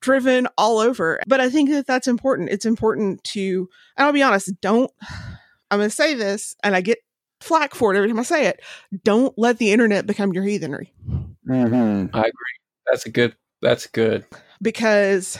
driven all over. But I think that that's important. It's important to. And I'll be honest. Don't. I'm going to say this, and I get flack for it every time I say it. Don't let the internet become your heathenry.
Mhm.
I agree. That's a good. That's good.
because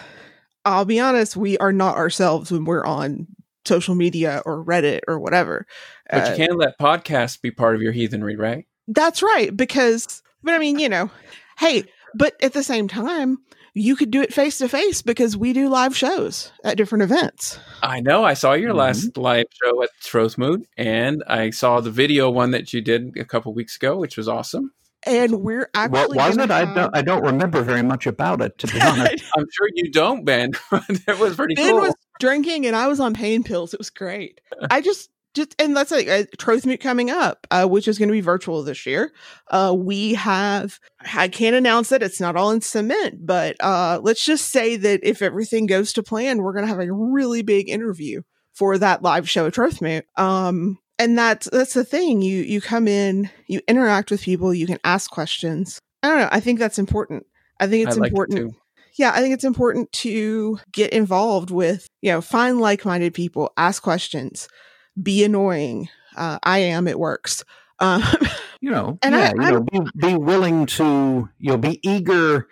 I'll be honest, we are not ourselves when we're on social media or Reddit or whatever.
But
Uh,
you can't let podcasts be part of your heathenry, right?
That's right. Because, but I mean, you know, hey, but at the same time, you could do it face to face because we do live shows at different events.
I know. I saw your
Mhm.
last live show at Trothmoot, and I saw the video one that you did a couple weeks ago, which was awesome.
And we're
What
actually.
was
gonna
it? I don't, I don't remember very much about it, to be honest.
I'm sure you don't, Ben. that was pretty
Ben
cool.
was drinking and I was on pain pills. It was great. I just just and that's like a Trothmoot coming up, uh, which is going to be virtual this year. Uh, we have I can't announce it; it's not all in cement, but uh, let's just say that if everything goes to plan, we're going to have a really big interview for that live show at Trothmoot. Um, and that's that's the thing. You you come in, you interact with people, you can ask questions. I don't know. I think that's important. I think it's
I like it
important
too.
Yeah, I think it's important to get involved with, you know, find like minded people, ask questions, be annoying. Uh, I am, it works. Um,
you know,
And
yeah,
I-
you know, be, be willing to, you know, be eager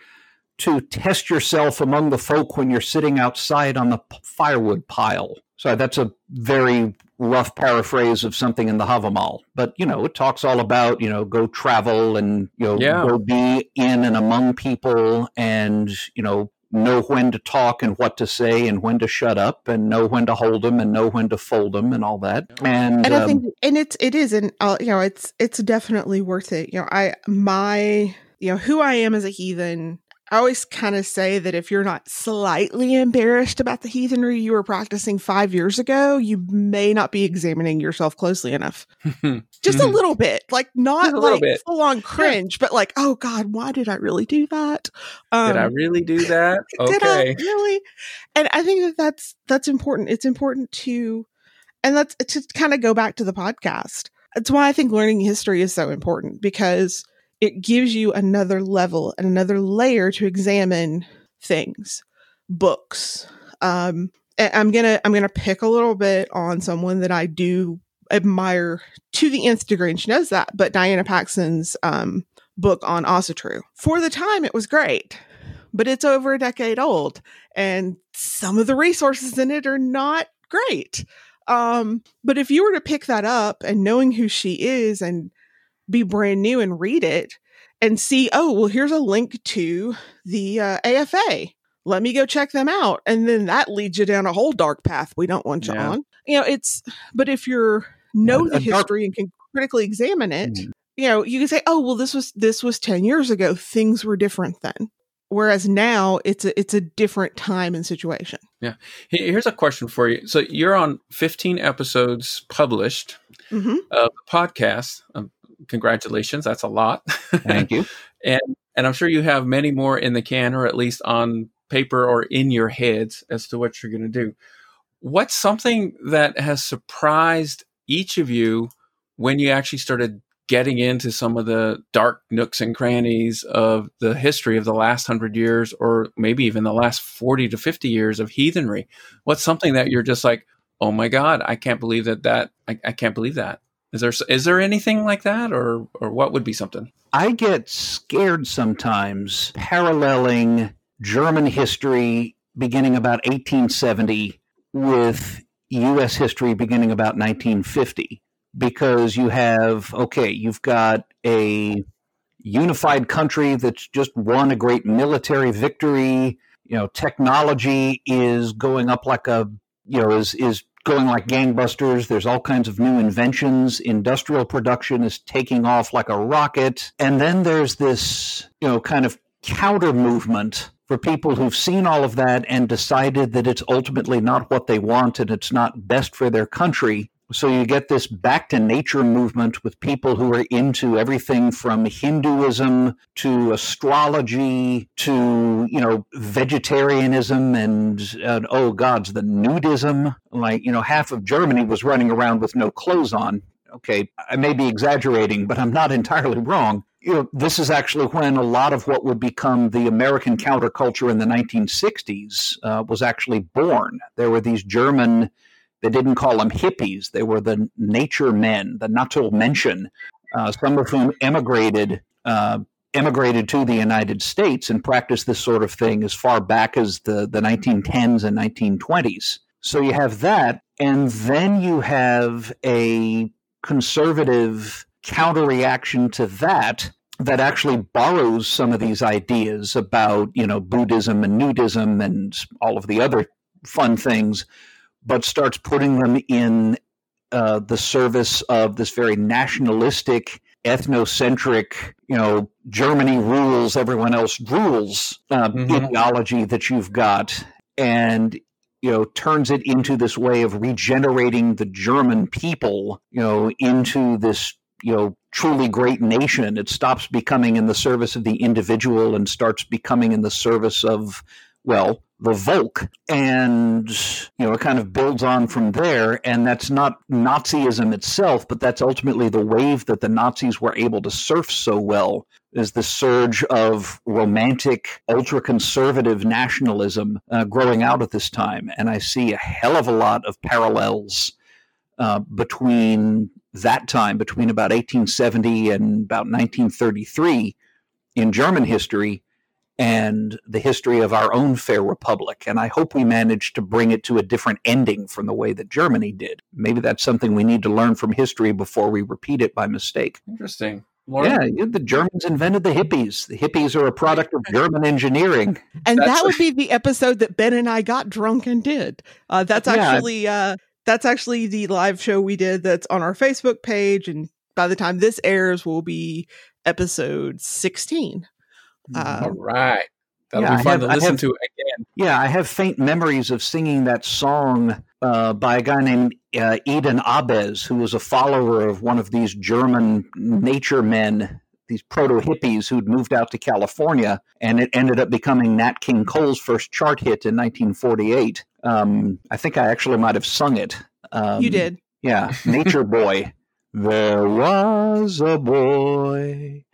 to test yourself among the folk when you're sitting outside on the firewood pile. So that's a very rough paraphrase of something in the Havamal, but you know, it talks all about you know, go travel and you know,
Yeah.
go be in and among people, and you know, know when to talk and what to say and when to shut up and know when to hold them and know when to fold them and all that. And,
and I
um,
think, and it's, it is, and uh, you know, it's, it's definitely worth it. You know, I, my, you know, who I am as a heathen, I always kind of say that if you're not slightly embarrassed about the heathenry you were practicing five years ago, you may not be examining yourself closely enough. just a little bit like not
a
like
bit.
full on cringe but like oh god why did i really do that? Um,
Did I really do that?
did I really? And i think that that's that's important. It's important to and that's to kind of go back to the podcast. That's why i think learning history is so important because it gives you another level and another layer to examine things books um i'm gonna i'm gonna pick a little bit on someone that i do admire to the nth degree and she knows that but diana paxson's um book on Asatru. For the time, it was great, but it's over a decade old, and some of the resources in it are not great. Um, but if you were to pick that up and knowing who she is and be brand new and read it, and see, oh, well, here's a link to the uh, AFA. Let me go check them out. And then that leads you down a whole dark path we don't want you
Yeah.
on. You know, it's, but if you're know the history and can critically examine it,
Mm.
you know, you can say, oh, well, this was, this was 10 years ago. Things were different then. Whereas now it's a, it's a different time and situation.
Yeah. Here's a question for you. So you're on 15 episodes published
hmm
of the podcast. Congratulations, that's a lot.
Thank you.
and and I'm sure you have many more in the can, or at least on paper or in your heads as to what you're going to do. What's something that has surprised each of you when you actually started getting into some of the dark nooks and crannies of the history of the last hundred years, or maybe even the last 40 to 50 years of heathenry? What's something that you're just like, oh my God, I can't believe that that, I, I can't believe that. Is there, is there anything like that or, or what would be something?
I get scared sometimes paralleling German history beginning about 1870 with U.S. history beginning about 1950 because you have, okay, you've got a unified country that's just won a great military victory. You know, technology is going up like a, you know, is, is going like gangbusters. There's all kinds of new inventions. Industrial production is taking off like a rocket. And then there's this, you know, kind of counter movement for people who've seen all of that and decided that it's ultimately not what they want and it's not best for their country. So you get this back to nature movement with people who are into everything from Hinduism to astrology to you know vegetarianism and uh, oh gods the nudism. Like you know half of Germany was running around with no clothes on. Okay, I may be exaggerating, but I'm not entirely wrong. You know, this is actually when a lot of what would become the American counterculture in the 1960s uh, was actually born. There were these German they didn't call them hippies. They were the nature men, the Naturmenschen, uh, some of whom emigrated uh, emigrated to the United States and practiced this sort of thing as far back as the, the 1910s and 1920s. So you have that, and then you have a conservative counter reaction to that that actually borrows some of these ideas about you know Buddhism and nudism and all of the other fun things but starts putting them in uh, the service of this very nationalistic, ethnocentric, you know, Germany rules, everyone else rules uh,
Mhm.
ideology that you've got, and you know, turns it into this way of regenerating the German people, you know, into this you know truly great nation. It stops becoming in the service of the individual and starts becoming in the service of well the Volk, and you know it kind of builds on from there. And that's not Nazism itself, but that's ultimately the wave that the Nazis were able to surf so well. Is the surge of romantic, ultra conservative nationalism uh, growing out at this time? And I see a hell of a lot of parallels uh, between that time, between about 1870 and about 1933 in German history and the history of our own fair republic. And I hope we managed to bring it to a different ending from the way that Germany did. Maybe that's something we need to learn from history before we repeat it by mistake.
Interesting. Lauren?
Yeah, you- the Germans invented the hippies. The hippies are a product of German engineering.
And
That's-
that would be the episode that Ben and I got drunk and did. Uh, that's
Yeah.
actually uh, that's actually the live show we did. That's on our Facebook page, and by the time this airs, will be episode sixteen. Uh,
All right. That'll
Yeah,
be
I
fun
have-
to
I
listen
have-
to again.
Yeah, I have faint memories of singing that song uh, by a guy named uh, Eden Ahbez, who was a follower of one of these German nature men, these proto hippies who'd moved out to California, and it ended up becoming Nat King Cole's first chart hit in 1948. Um, I think I actually might have sung it. Um,
you did.
Yeah, Nature Boy. There was a boy,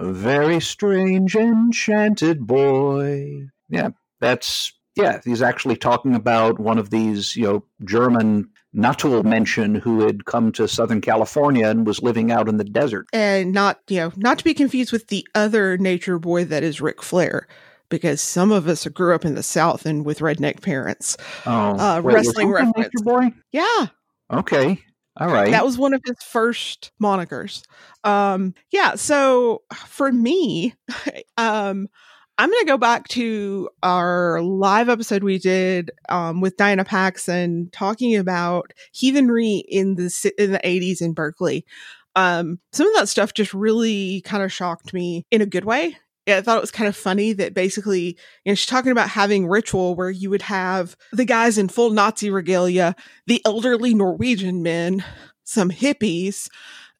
a very strange, enchanted boy. Yeah, that's yeah. He's actually talking about one of these, you know, German Naturmenschen who had come to Southern California and was living out in the desert.
and not you know not to be confused with the other nature boy that is Ric Flair, because some of us grew up in the South and with redneck parents.
Oh,
Uh,
wait,
wrestling reference.
Nature Boy.
Yeah,
Okay, All right.
That was one of his first monikers. Um, yeah. So for me, um, I'm going to go back to our live episode we did um, with Diana Paxson talking about heathenry in the in the 80s in Berkeley. Um, some of that stuff just really kind of shocked me in a good way. I thought it was kind of funny that basically, you know, she's talking about having ritual where you would have the guys in full Nazi regalia, the elderly Norwegian men, some hippies,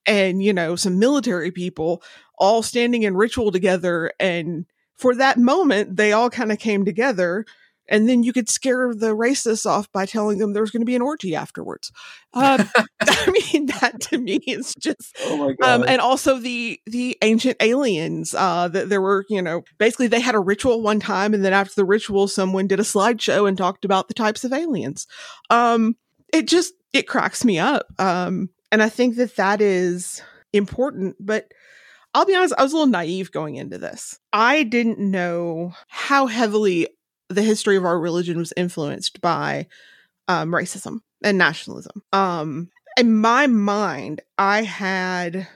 and, you know, some military people all standing in ritual together. And for that moment, they all kind of came together and then you could scare the racists off by telling them there's going to be an orgy afterwards. Um, I mean, that to me is just. Oh my um, god! Um, and also the the ancient aliens. Uh, that there were, you know, basically they had a ritual one time, and then after the ritual, someone did a slideshow and talked about the types of aliens. Um, it just it cracks me up. Um, and I think that that is important, but. I'll be honest, I was a little naive going into this. I didn't know how heavily the history of our religion was influenced by um, racism and nationalism. Um, in my mind, I had,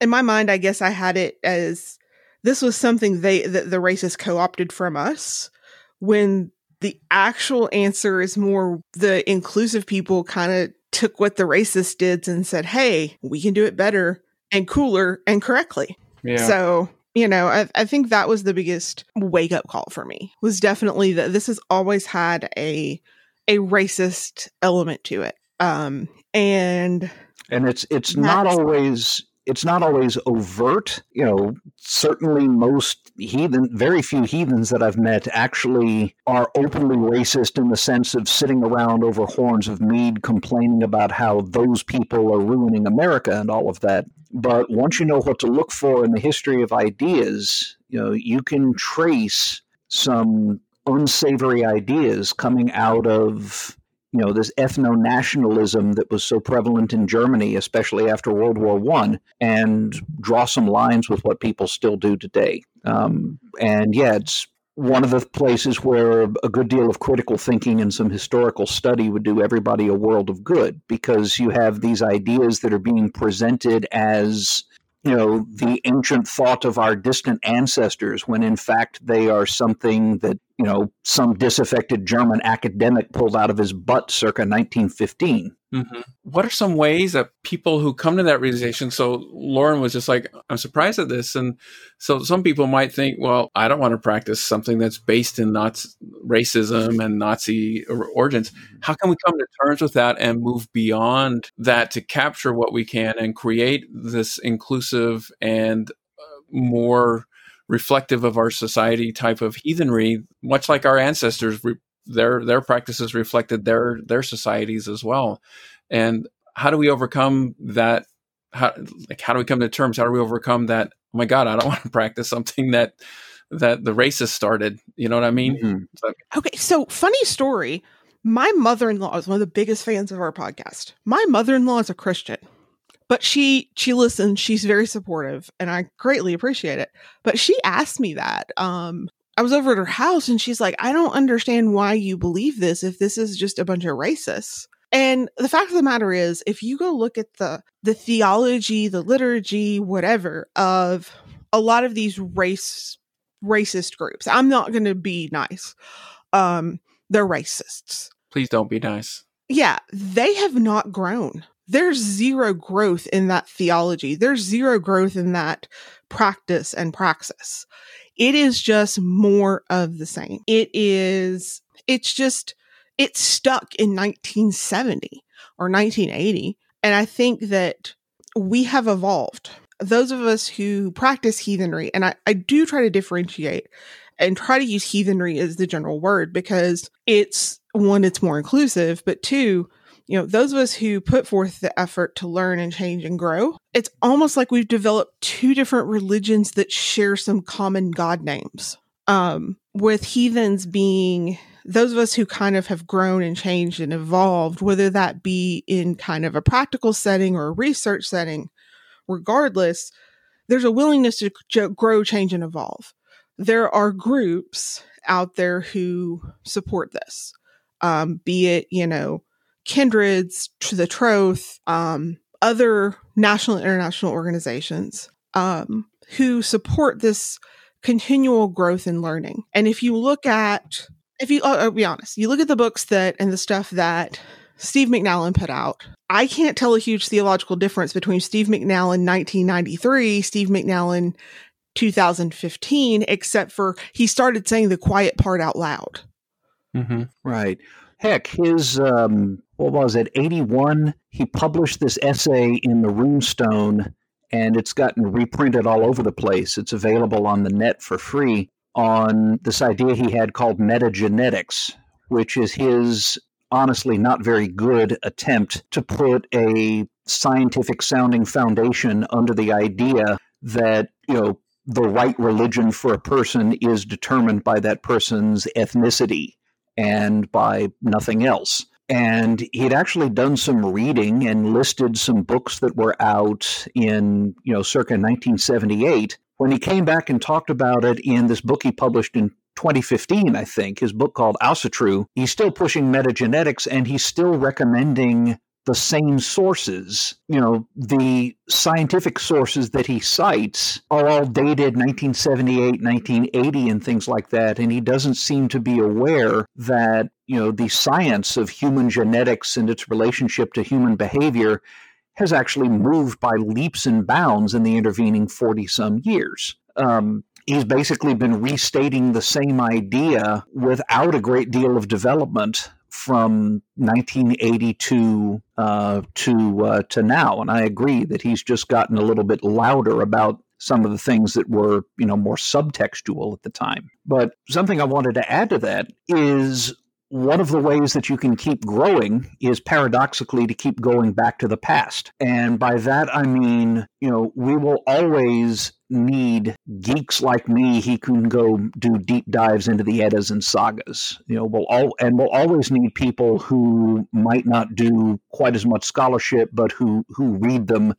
in my mind, I guess I had it as this was something they that the racists co-opted from us when the actual answer is more the inclusive people kind of took what the racists did and said, "Hey, we can do it better and cooler and correctly." Yeah. So you know, I, I think that was the biggest wake up call for me was definitely that this has always had a a racist element to it. Um, and
and it's it's not always it's not always overt. You know, certainly most heathen, very few heathens that I've met actually are openly racist in the sense of sitting around over horns of mead complaining about how those people are ruining America and all of that. But once you know what to look for in the history of ideas, you know, you can trace some unsavory ideas coming out of you know this ethno nationalism that was so prevalent in Germany, especially after World War One, and draw some lines with what people still do today. Um, and yeah, it's one of the places where a good deal of critical thinking and some historical study would do everybody a world of good because you have these ideas that are being presented as you know the ancient thought of our distant ancestors when in fact they are something that you know some disaffected german academic pulled out of his butt circa 1915
mm-hmm. what are some ways that people who come to that realization so lauren was just like i'm surprised at this and so some people might think well i don't want to practice something that's based in nazi racism and nazi origins mm-hmm. how can we come to terms with that and move beyond that to capture what we can and create this inclusive and uh, more reflective of our society type of heathenry, much like our ancestors, re- their their practices reflected their their societies as well. And how do we overcome that? How like how do we come to terms? How do we overcome that? Oh my God, I don't want to practice something that that the racists started. You know what I mean? Mm-hmm.
So, okay, so funny story. My mother in law is one of the biggest fans of our podcast. My mother in law is a Christian but she she listens she's very supportive and i greatly appreciate it but she asked me that um i was over at her house and she's like i don't understand why you believe this if this is just a bunch of racists. And the fact of the matter is if you go look at the the theology the liturgy whatever of a lot of these race racist groups i'm not going to be nice um they're racists.
Please don't be nice.
Yeah they have not grown there's zero growth in that theology. There's zero growth in that practice and praxis. It is just more of the same. It is, it's just, it's stuck in 1970 or 1980. And I think that we have evolved. Those of us who practice heathenry, and I, I do try to differentiate and try to use heathenry as the general word because it's one, it's more inclusive, but two, you know, those of us who put forth the effort to learn and change and grow, it's almost like we've developed two different religions that share some common God names. Um, with heathens being those of us who kind of have grown and changed and evolved, whether that be in kind of a practical setting or a research setting, regardless, there's a willingness to grow, change, and evolve. There are groups out there who support this, um, be it, you know, kindreds, to the Troth, um, other national and international organizations um, who support this continual growth and learning. And if you look at, if you, I'll, I'll be honest, you look at the books that and the stuff that Steve McNallen put out, I can't tell a huge theological difference between Steve McNallen 1993, Steve McNallen 2015, except for he started saying the quiet part out loud.
Mm-hmm. Right. Heck, his um, what was it? Eighty one. He published this essay in the Runestone, and it's gotten reprinted all over the place. It's available on the net for free on this idea he had called metagenetics, which is his honestly not very good attempt to put a scientific sounding foundation under the idea that you know the right religion for a person is determined by that person's ethnicity and by nothing else. And he'd actually done some reading and listed some books that were out in, you know, circa 1978. When he came back and talked about it in this book he published in 2015, I think, his book called Asatru, he's still pushing metagenetics and he's still recommending the same sources. You know, the scientific sources that he cites are all dated 1978, 1980, and things like that. And he doesn't seem to be aware that, you know, the science of human genetics and its relationship to human behavior has actually moved by leaps and bounds in the intervening 40 some years. Um, he's basically been restating the same idea without a great deal of development from 1982 uh, to uh, to now, and I agree that he's just gotten a little bit louder about some of the things that were you know more subtextual at the time. But something I wanted to add to that is one of the ways that you can keep growing is paradoxically to keep going back to the past. And by that, I mean, you know, we will always need geeks like me he can go do deep dives into the eddas and sagas. You know we'll all and we'll always need people who might not do quite as much scholarship but who who read them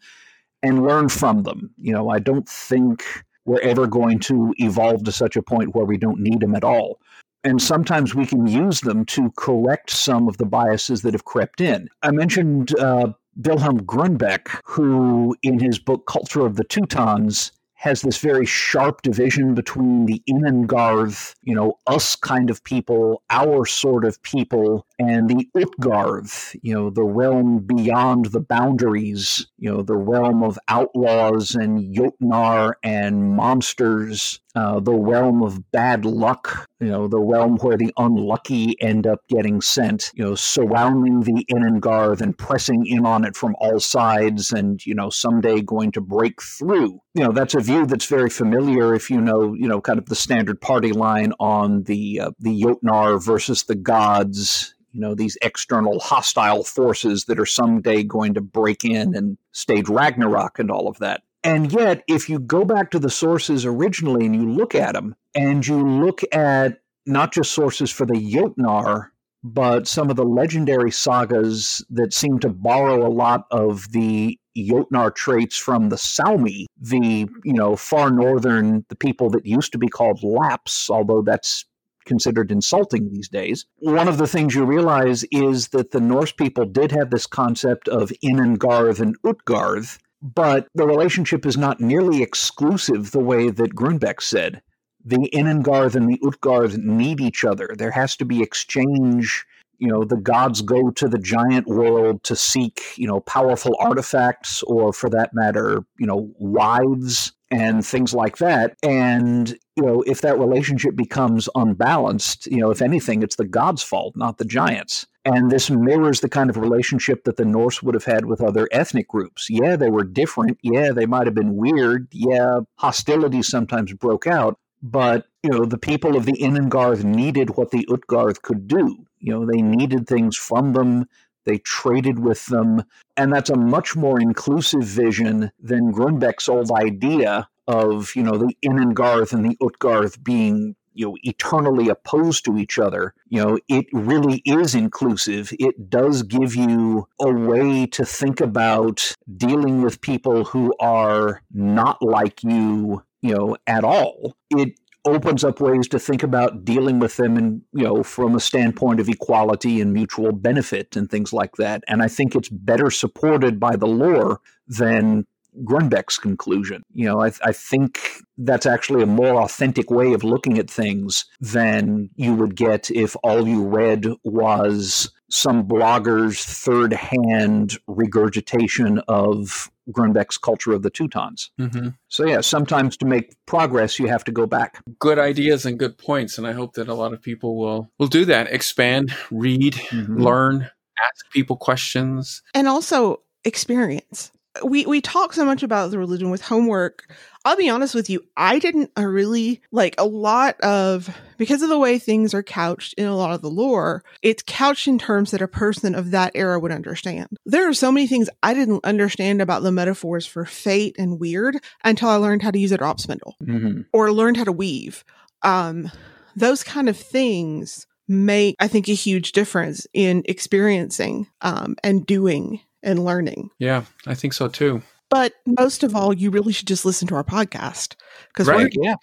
and learn from them. You know i don't think we're ever going to evolve to such a point where we don't need them at all and sometimes we can use them to correct some of the biases that have crept in. I mentioned uh, Wilhelm Grønbech, who in his book Culture of the Teutons has this very sharp division between the Innengarth, you know, us kind of people, our sort of people, and the Utgarth, you know, the realm beyond the boundaries, you know, the realm of outlaws and Jotnar and monsters, uh, the realm of bad luck, you know, the realm where the unlucky end up getting sent, you know, surrounding the Innengarth and pressing in on it from all sides and, you know, someday going to break through. You know, that's a view that's very familiar if you know, you know, kind of the standard party line on the uh, the Jotnar versus the gods, you know these external hostile forces that are someday going to break in and stage Ragnarok and all of that. And yet, if you go back to the sources originally and you look at them, and you look at not just sources for the Jotnar, but some of the legendary sagas that seem to borrow a lot of the Jotnar traits from the Sámi, the you know far northern, the people that used to be called Lapps, although that's considered insulting these days. One of the things you realize is that the Norse people did have this concept of Innengarth and Utgarth, but the relationship is not nearly exclusive the way that Grønbech said. The Innengarth and the Utgarth need each other. There has to be exchange. You know, the gods go to the giant world to seek, you know, powerful artifacts or, for that matter, you know, wives and things like that. And, you know, if that relationship becomes unbalanced, you know, if anything, it's the gods' fault, not the giants. And this mirrors the kind of relationship that the Norse would have had with other ethnic groups. Yeah, they were different. Yeah, they might have been weird. Yeah, hostilities sometimes broke out. But, you know, the people of the Innengarth needed what the Utgarth could do. You know, they needed things from them. They traded with them. And that's a much more inclusive vision than Grønbech's old idea of, you know, the Innengarth and the Utgarth being you know eternally opposed to each other. You know it really is inclusive. It does give you a way to think about dealing with people who are not like you you know at all. It opens up ways to think about dealing with them and you know from a standpoint of equality and mutual benefit and things like that and i think it's better supported by the lore than Grønbech's conclusion. You know, I, I, think that's actually a more authentic way of looking at things than you would get if all you read was some blogger's third hand regurgitation of Grønbech's culture of the Teutons. Mm-hmm. So, yeah, sometimes to make progress, you have to go back.
Good ideas and good points. And I hope that a lot of people will, will do that expand, read, mm-hmm. learn, ask people questions.
And also experience we we talk so much about the religion with homework. I'll be honest with you i didn't really like a lot of because of the way things are couched in a lot of the lore it's couched in terms that a person of that era would understand. There are so many things i didn't understand about the metaphors for fate and wyrd until i learned how to use a drop spindle mm-hmm. or learned how to weave. Um those kind of things make i think a huge difference in experiencing um, and doing and learning.
Yeah, I think so too.
But most of all, you really should just listen to our podcast because right. yeah,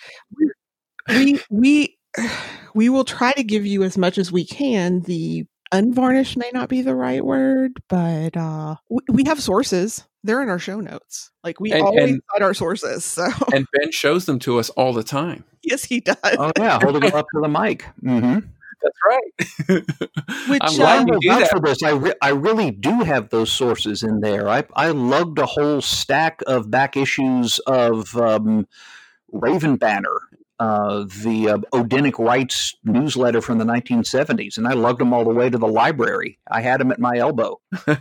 we we we will try to give you as much as we can. The unvarnished may not be the right word, but uh, we, we have sources. They're in our show notes. Like we and, always and, cite our sources. So
and Ben shows them to us all the time.
Yes, he does.
Oh yeah, hold them up to the mic. Mm-hmm.
That's right.
Which, I'm glad uh, you do that. for this. I, re- I really do have those sources in there. I, I lugged a whole stack of back issues of um, Raven Banner, uh, the uh, Odinic Rites newsletter from the 1970s, and I lugged them all the way to the library. I had them at my elbow.
yeah,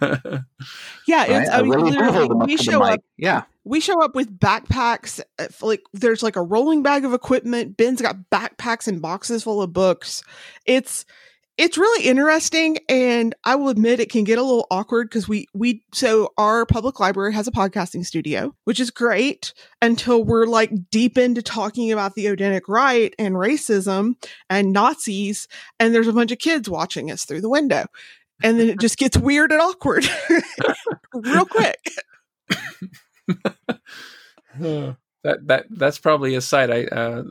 right? I, I, really do them up to the. Up, yeah,
we show up with backpacks uh, like there's like a rolling bag of equipment ben's got backpacks and boxes full of books it's it's really interesting and i will admit it can get a little awkward because we we so our public library has a podcasting studio which is great until we're like deep into talking about the odinic rite and racism and nazis and there's a bunch of kids watching us through the window and then it just gets weird and awkward real quick
that that that's probably a sight. I uh,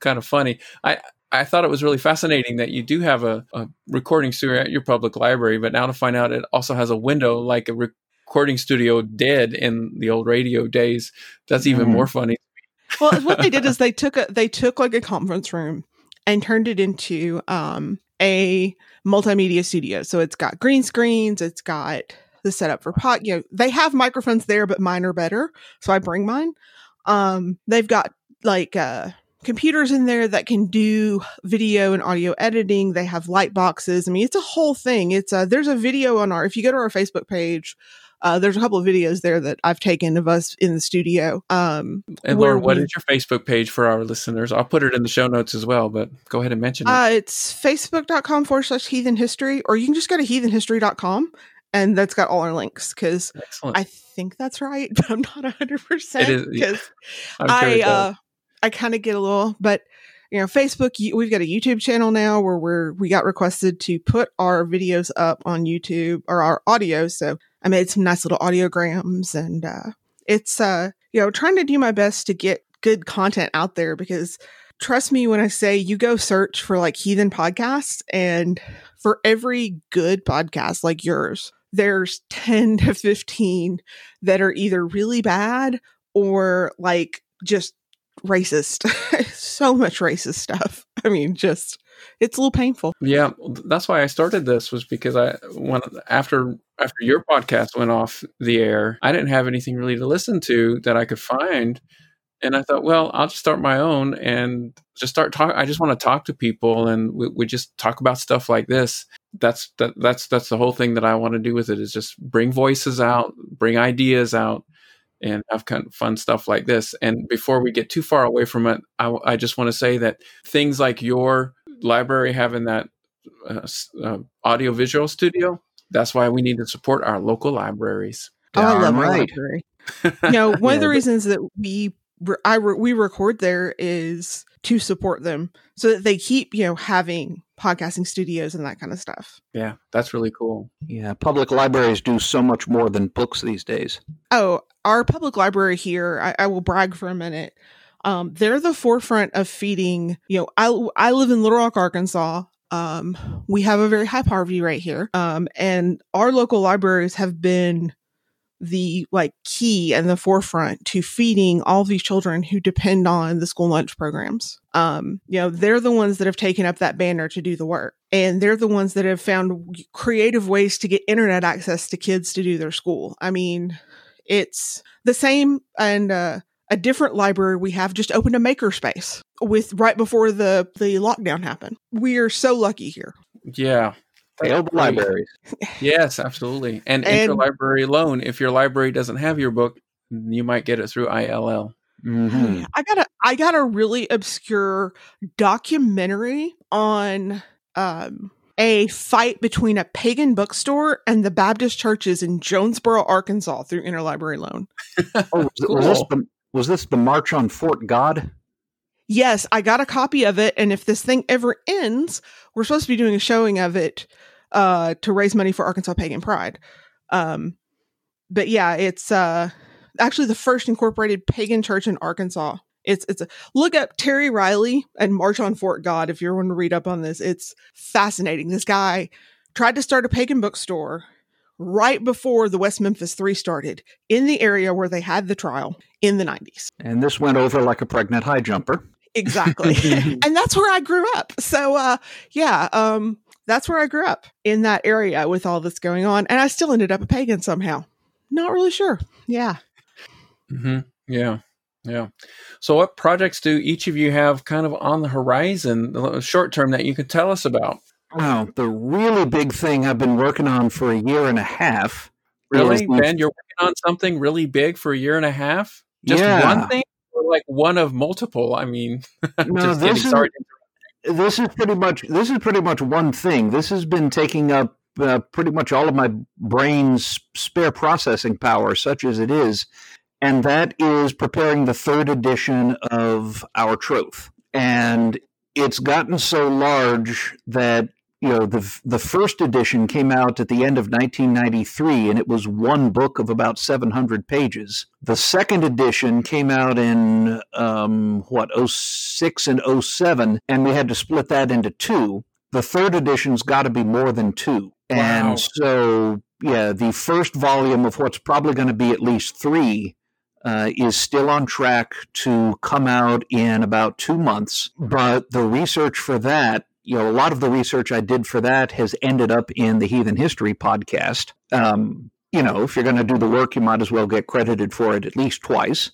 kind of funny. I I thought it was really fascinating that you do have a, a, recording studio at your public library, but now to find out it also has a window like a recording studio did in the old radio days. That's even mm. more funny.
well, what they did is they took a they took like a conference room and turned it into um, a multimedia studio. So it's got green screens, it's got the setup for pot. You know, they have microphones there, but mine are better, so I bring mine. Um, they've got like uh, computers in there that can do video and audio editing. They have light boxes. I mean, it's a whole thing. It's uh, there's a video on our if you go to our Facebook page. Uh, there's a couple of videos there that I've taken of us in the studio. Um,
and Laura, what we, is your Facebook page for our listeners? I'll put it in the show notes as well, but go ahead and mention it.
Uh, it's facebook.com forward slash heathen history, or you can just go to heathenhistory.com and that's got all our links because I think that's right, but I'm not hundred percent because I uh, I kind of get a little, but you know, Facebook. We've got a YouTube channel now where we're we got requested to put our videos up on YouTube or our audio. So I made some nice little audiograms, and uh, it's uh, you know trying to do my best to get good content out there because trust me when I say you go search for like heathen podcasts and for every good podcast like yours, there's 10 to 15 that are either really bad or like just racist. so much racist stuff. I mean, just it's a little painful.
Yeah, that's why I started this was because I when after after your podcast went off the air, I didn't have anything really to listen to that I could find. And I thought, well, I'll just start my own and just start talking. I just want to talk to people, and we, we just talk about stuff like this that's that, that's that's the whole thing that I want to do with it is just bring voices out, bring ideas out, and have kind of fun stuff like this. And before we get too far away from it, I, I just want to say that things like your library having that uh, uh, audio visual studio, that's why we need to support our local libraries.
Oh, I love right. our library. you know, one yeah, of the reasons that we I we record there is to support them so that they keep you know having podcasting studios and that kind of stuff.
Yeah, that's really cool.
Yeah, public libraries do so much more than books these days.
Oh, our public library here, I, I will brag for a minute. Um, they're the forefront of feeding. You know, I I live in Little Rock, Arkansas. Um, we have a very high poverty rate here, um, and our local libraries have been the like key and the forefront to feeding all these children who depend on the school lunch programs. Um, you know, they're the ones that have taken up that banner to do the work. And they're the ones that have found creative ways to get internet access to kids to do their school. I mean, it's the same and uh, a different library we have just opened a makerspace with right before the the lockdown happened. We are so lucky here.
Yeah,
Failed libraries.
Yes, absolutely. And,
And-
interlibrary loan. If your library doesn't have your book, you might get it through ILL.
Mhm.
I got a I got a really obscure documentary on um a fight between a pagan bookstore and the Baptist churches in Jonesboro, Arkansas through interlibrary loan.
Oh, was, was this the, was this the March on Fort God?
Yes, I got a copy of it and if this thing ever ends, we're supposed to be doing a showing of it uh to raise money for Arkansas Pagan Pride. Um but yeah, it's uh actually the first incorporated pagan church in Arkansas. It's it's a look up Terry Riley and March on Fort God if you want to read up on this. It's fascinating. This guy tried to start a pagan bookstore right before the West Memphis 3 started in the area where they had the trial in the 90s.
And this went over like a pregnant high jumper.
Exactly. and that's where I grew up. So uh yeah, um that's where I grew up in that area with all this going on and I still ended up a pagan somehow. Not really sure. Yeah.
hmm Yeah. Yeah. So, what projects do each of you have kind of on the horizon, the short term, that you could tell us about?
Wow, the really big thing I've been working on for a year and a half.
Really,
is
Ben? You're working on something really big for a year and a half? Just
Yeah.
one thing? Or like one of multiple? I mean,
No,
just
this
kidding.
is-
Sorry.
This is pretty much this is pretty much one thing. This has been taking up uh, pretty much all of my brain's spare processing power, such as it is, and that is preparing the third edition of our Troth. And it's gotten so large that you know the the first edition came out at the end of 1993 and it was one book of about 700 pages. The second edition came out in um, what 06 and 07 and we had to split that into two. The third edition's got to be more than two. And so yeah the first volume of what's probably going to be at least three uh, is still on track to come out in about two months. But the research for that, you know, a lot of the research I did for that has ended up in the Heathen History podcast. Um, you know, if you're going to do the work, you might as well get credited for it at least twice.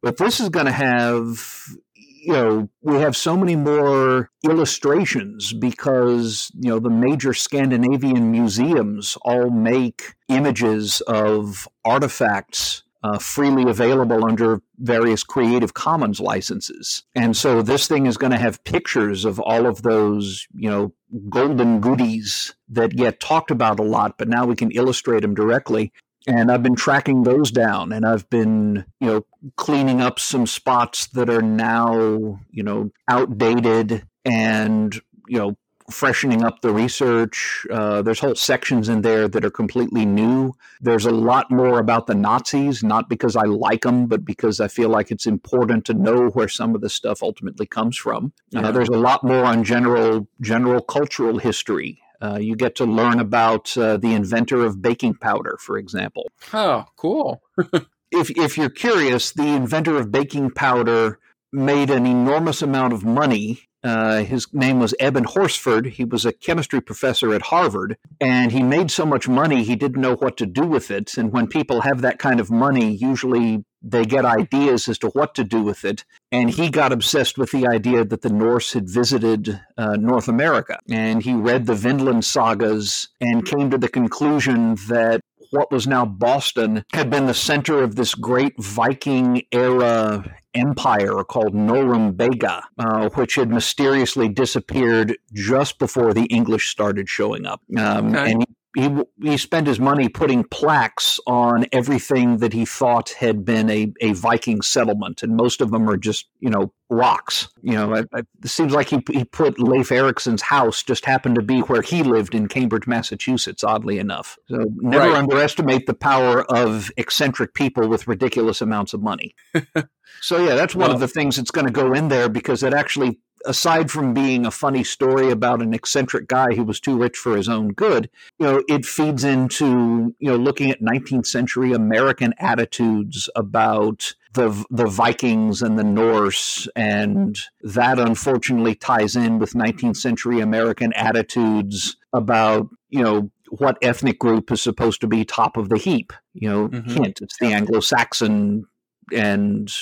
But this is going to have, you know, we have so many more illustrations because, you know, the major Scandinavian museums all make images of artifacts uh, freely available under various Creative Commons licenses. And so this thing is going to have pictures of all of those, you know, golden goodies that get talked about a lot, but now we can illustrate them directly. And I've been tracking those down and I've been, you know, cleaning up some spots that are now, you know, outdated and, you know, freshening up the research. Uh, there's whole sections in there that are completely new. There's a lot more about the Nazis, not because I like them, but because I feel like it's important to know where some of this stuff ultimately comes from.
Yeah.
Uh, there's a lot more on general general cultural history. Uh, you get to learn about uh, the inventor of baking powder, for example.
Oh, cool.
If if you're curious, the inventor of baking powder made an enormous amount of money. Uh, his name was Eben Horsford. He was a chemistry professor at Harvard, and he made so much money he didn't know what to do with it. And when people have that kind of money, usually they get ideas as to what to do with it. And he got obsessed with the idea that the Norse had visited uh, North America. And he read the Vinland sagas and came to the conclusion that what was now Boston had been the center of this great Viking era empire called Norumbega, uh, which had mysteriously disappeared just before the English started showing up. Um,
Okay.
And he he spent his money putting plaques on everything that he thought had been a, a Viking settlement, and most of them are just you know rocks. You know, it, it seems like he he put Leif Erikson's house just happened to be where he lived in Cambridge, Massachusetts. Oddly enough, so never right. underestimate the power of eccentric people with ridiculous amounts of money. so yeah, that's one well, of the things that's going to go in there because it actually aside from being a funny story about an eccentric guy who was too rich for his own good, you know, it feeds into, you know, looking at 19th century American attitudes about the the Vikings and the Norse, and that unfortunately ties in with 19th century American attitudes about, you know, what ethnic group is supposed to be top of the heap. You know, mm-hmm. hint, it's the Anglo-Saxon and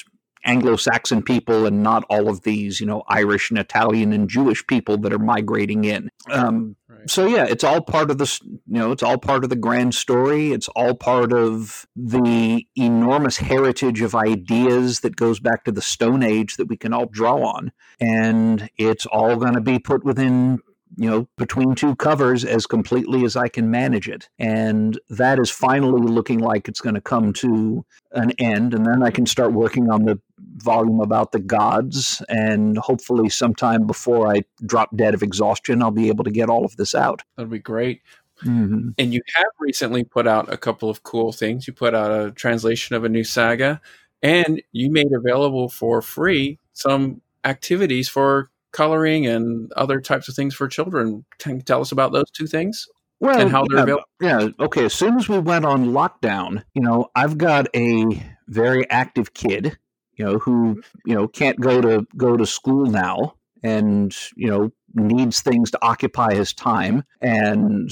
Anglo-Saxon people and not all of these, you know, Irish and Italian and Jewish people that are migrating in. Um, right. So yeah, it's all part of this. You know, it's all part of the grand story. It's all part of the enormous heritage of ideas that goes back to the Stone Age that we can all draw on, and it's all going to be put within you know, between two covers as completely as I can manage it. And that is finally looking like it's going to come to an end. And then I can start working on the volume about the gods. And hopefully, sometime before I drop dead of exhaustion, I'll be able to get all of this out.
That'd be great. Mm-hmm. And you have recently put out a couple of cool things. You put out a translation of a new saga, and you made available for free some activities for coloring and other types of things for children. Can you tell us about those two things?
Well, and how they're yeah, available? Yeah. Okay. As soon as we went on lockdown, you know, I've got a very active kid, you know, who you know can't go to go to school now, and you know needs things to occupy his time, and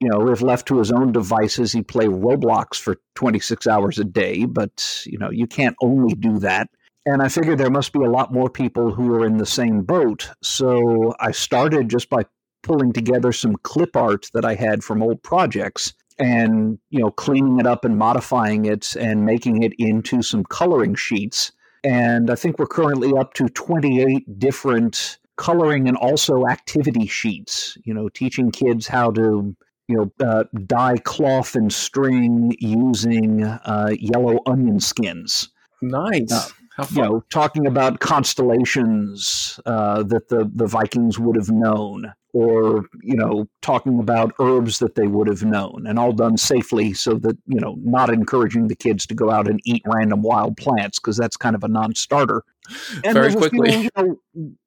you know, if left to his own devices, he'd play Roblox for 26 hours a day. But, you know, you can't only do that. And I figured there must be a lot more people who are in the same boat. So I started just by pulling together some clip art that I had from old projects and, you know, cleaning it up and modifying it and making it into some coloring sheets. And I think we're currently up to 28 different coloring and also activity sheets, you know, teaching kids how to you know, uh, dye cloth and string using uh, yellow onion skins.
Nice. Uh,
you know, talking about constellations uh, that the, the Vikings would have known, or you know, talking about herbs that they would have known, and all done safely, so that you know, not encouraging the kids to go out and eat random wild plants because that's kind of a non-starter.
And Very quickly,
you know,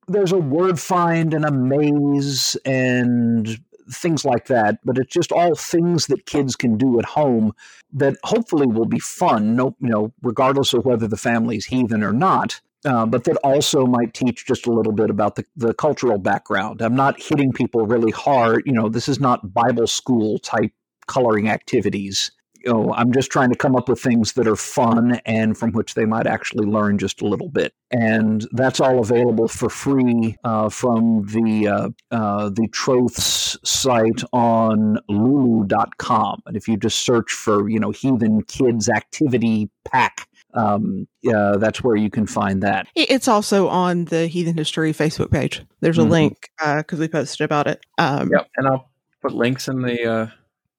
there's a word find and a maze and things like that. But it's just all things that kids can do at home that hopefully will be fun. No, you know, regardless of whether the family's heathen or not. Uh, but that also might teach just a little bit about the, the cultural background. I'm not hitting people really hard. You know, this is not Bible school type coloring activities you know, I'm just trying to come up with things that are fun and from which they might actually learn just a little bit. And that's all available for free uh, from the uh, uh, the Troths site on Lulu.com. And if you just search for, you know, Heathen Kids Activity Pack, um, yeah, that's where you can find that.
It's also on the Heathen History Facebook page. There's a mm-hmm. link because uh, we posted about it. Um,
yep, and I'll put links in the uh,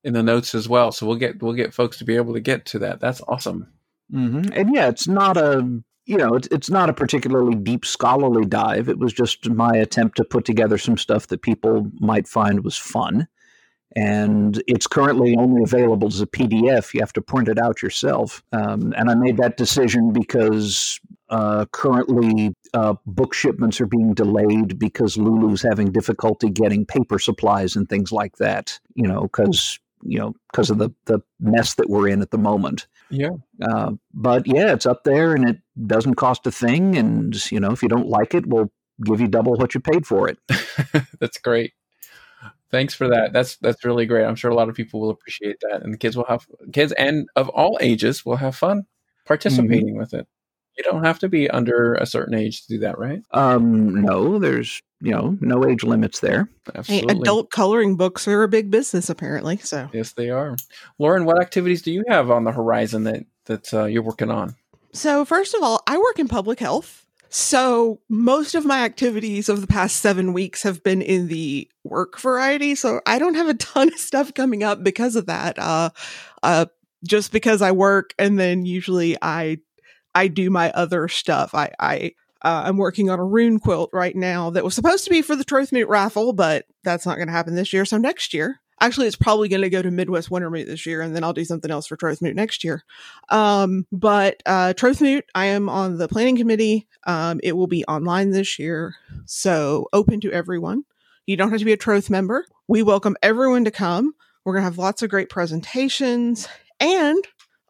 in the notes as well. So we'll get we'll get folks to be able to get to that. That's awesome.
Mm-hmm. And yeah, it's not a you know it's it's not a particularly deep scholarly dive. It was just my attempt to put together some stuff that people might find was fun. And it's currently only available as a PDF. You have to print it out yourself. Um, and I made that decision because uh, currently uh, book shipments are being delayed because Lulu's having difficulty getting paper supplies and things like that. You know, because you know, because of the the mess that we're in at the moment.
Yeah.
Uh, but yeah, it's up there and it doesn't cost a thing. And you know, if you don't like it, we'll give you double what you paid for it.
that's great. Thanks for that. That's that's really great. I'm sure a lot of people will appreciate that, and the kids will have kids and of all ages will have fun participating mm-hmm. with it. You don't have to be under a certain age to do that, right?
Um, no, there's you know no age limits there.
Absolutely. Hey, adult coloring books are a big business, apparently. So
yes, they are. Lauren, what activities do you have on the horizon that that uh, you're working on?
So first of all, I work in public health. So most of my activities of the past seven weeks have been in the work variety. So I don't have a ton of stuff coming up because of that. Uh, uh, just because I work and then usually I, I do my other stuff. I, I, uh, I'm working on a rune quilt right now that was supposed to be for the Trothmoot raffle, but that's not going to happen this year. So next year Actually, it's probably going to go to Midwest Wintermoot this year, and then I'll do something else for Trothmoot next year. Um, but uh, Trothmoot, I am on the planning committee. Um, it will be online this year, so open to everyone. You don't have to be a Troth member. We welcome everyone to come. We're going to have lots of great presentations, and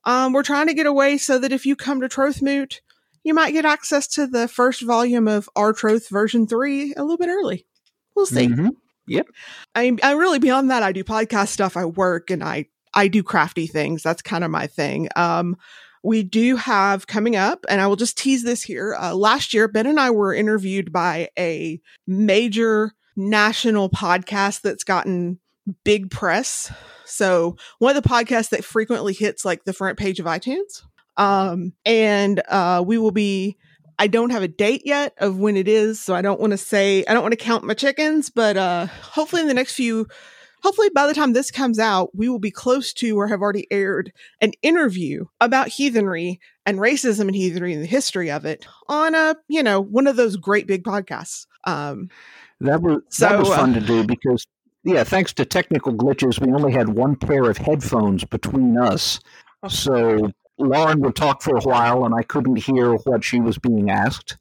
um, we're trying to get away so that if you come to Trothmoot, you might get access to the first volume of Our Troth version 3 a little bit early. We'll see. Mm-hmm.
Yep.
I I really beyond that I do podcast stuff, I work and I I do crafty things. That's kind of my thing. Um we do have coming up, and I will just tease this here. Uh, last year, Ben and I were interviewed by a major national podcast that's gotten big press. So, one of the podcasts that frequently hits like the front page of iTunes. Um, and uh, we will be I don't have a date yet of when it is, so I don't want to say I don't want to count my chickens, but uh hopefully in the next few hopefully by the time this comes out, we will be close to or have already aired an interview about heathenry and racism and heathenry and the history of it on a, you know, one of those great big podcasts. Um
that was so, that was fun uh, to do because yeah, thanks to technical glitches, we only had one pair of headphones between us. Oh. So Lauren would talk for a while and I couldn't hear what she was being asked.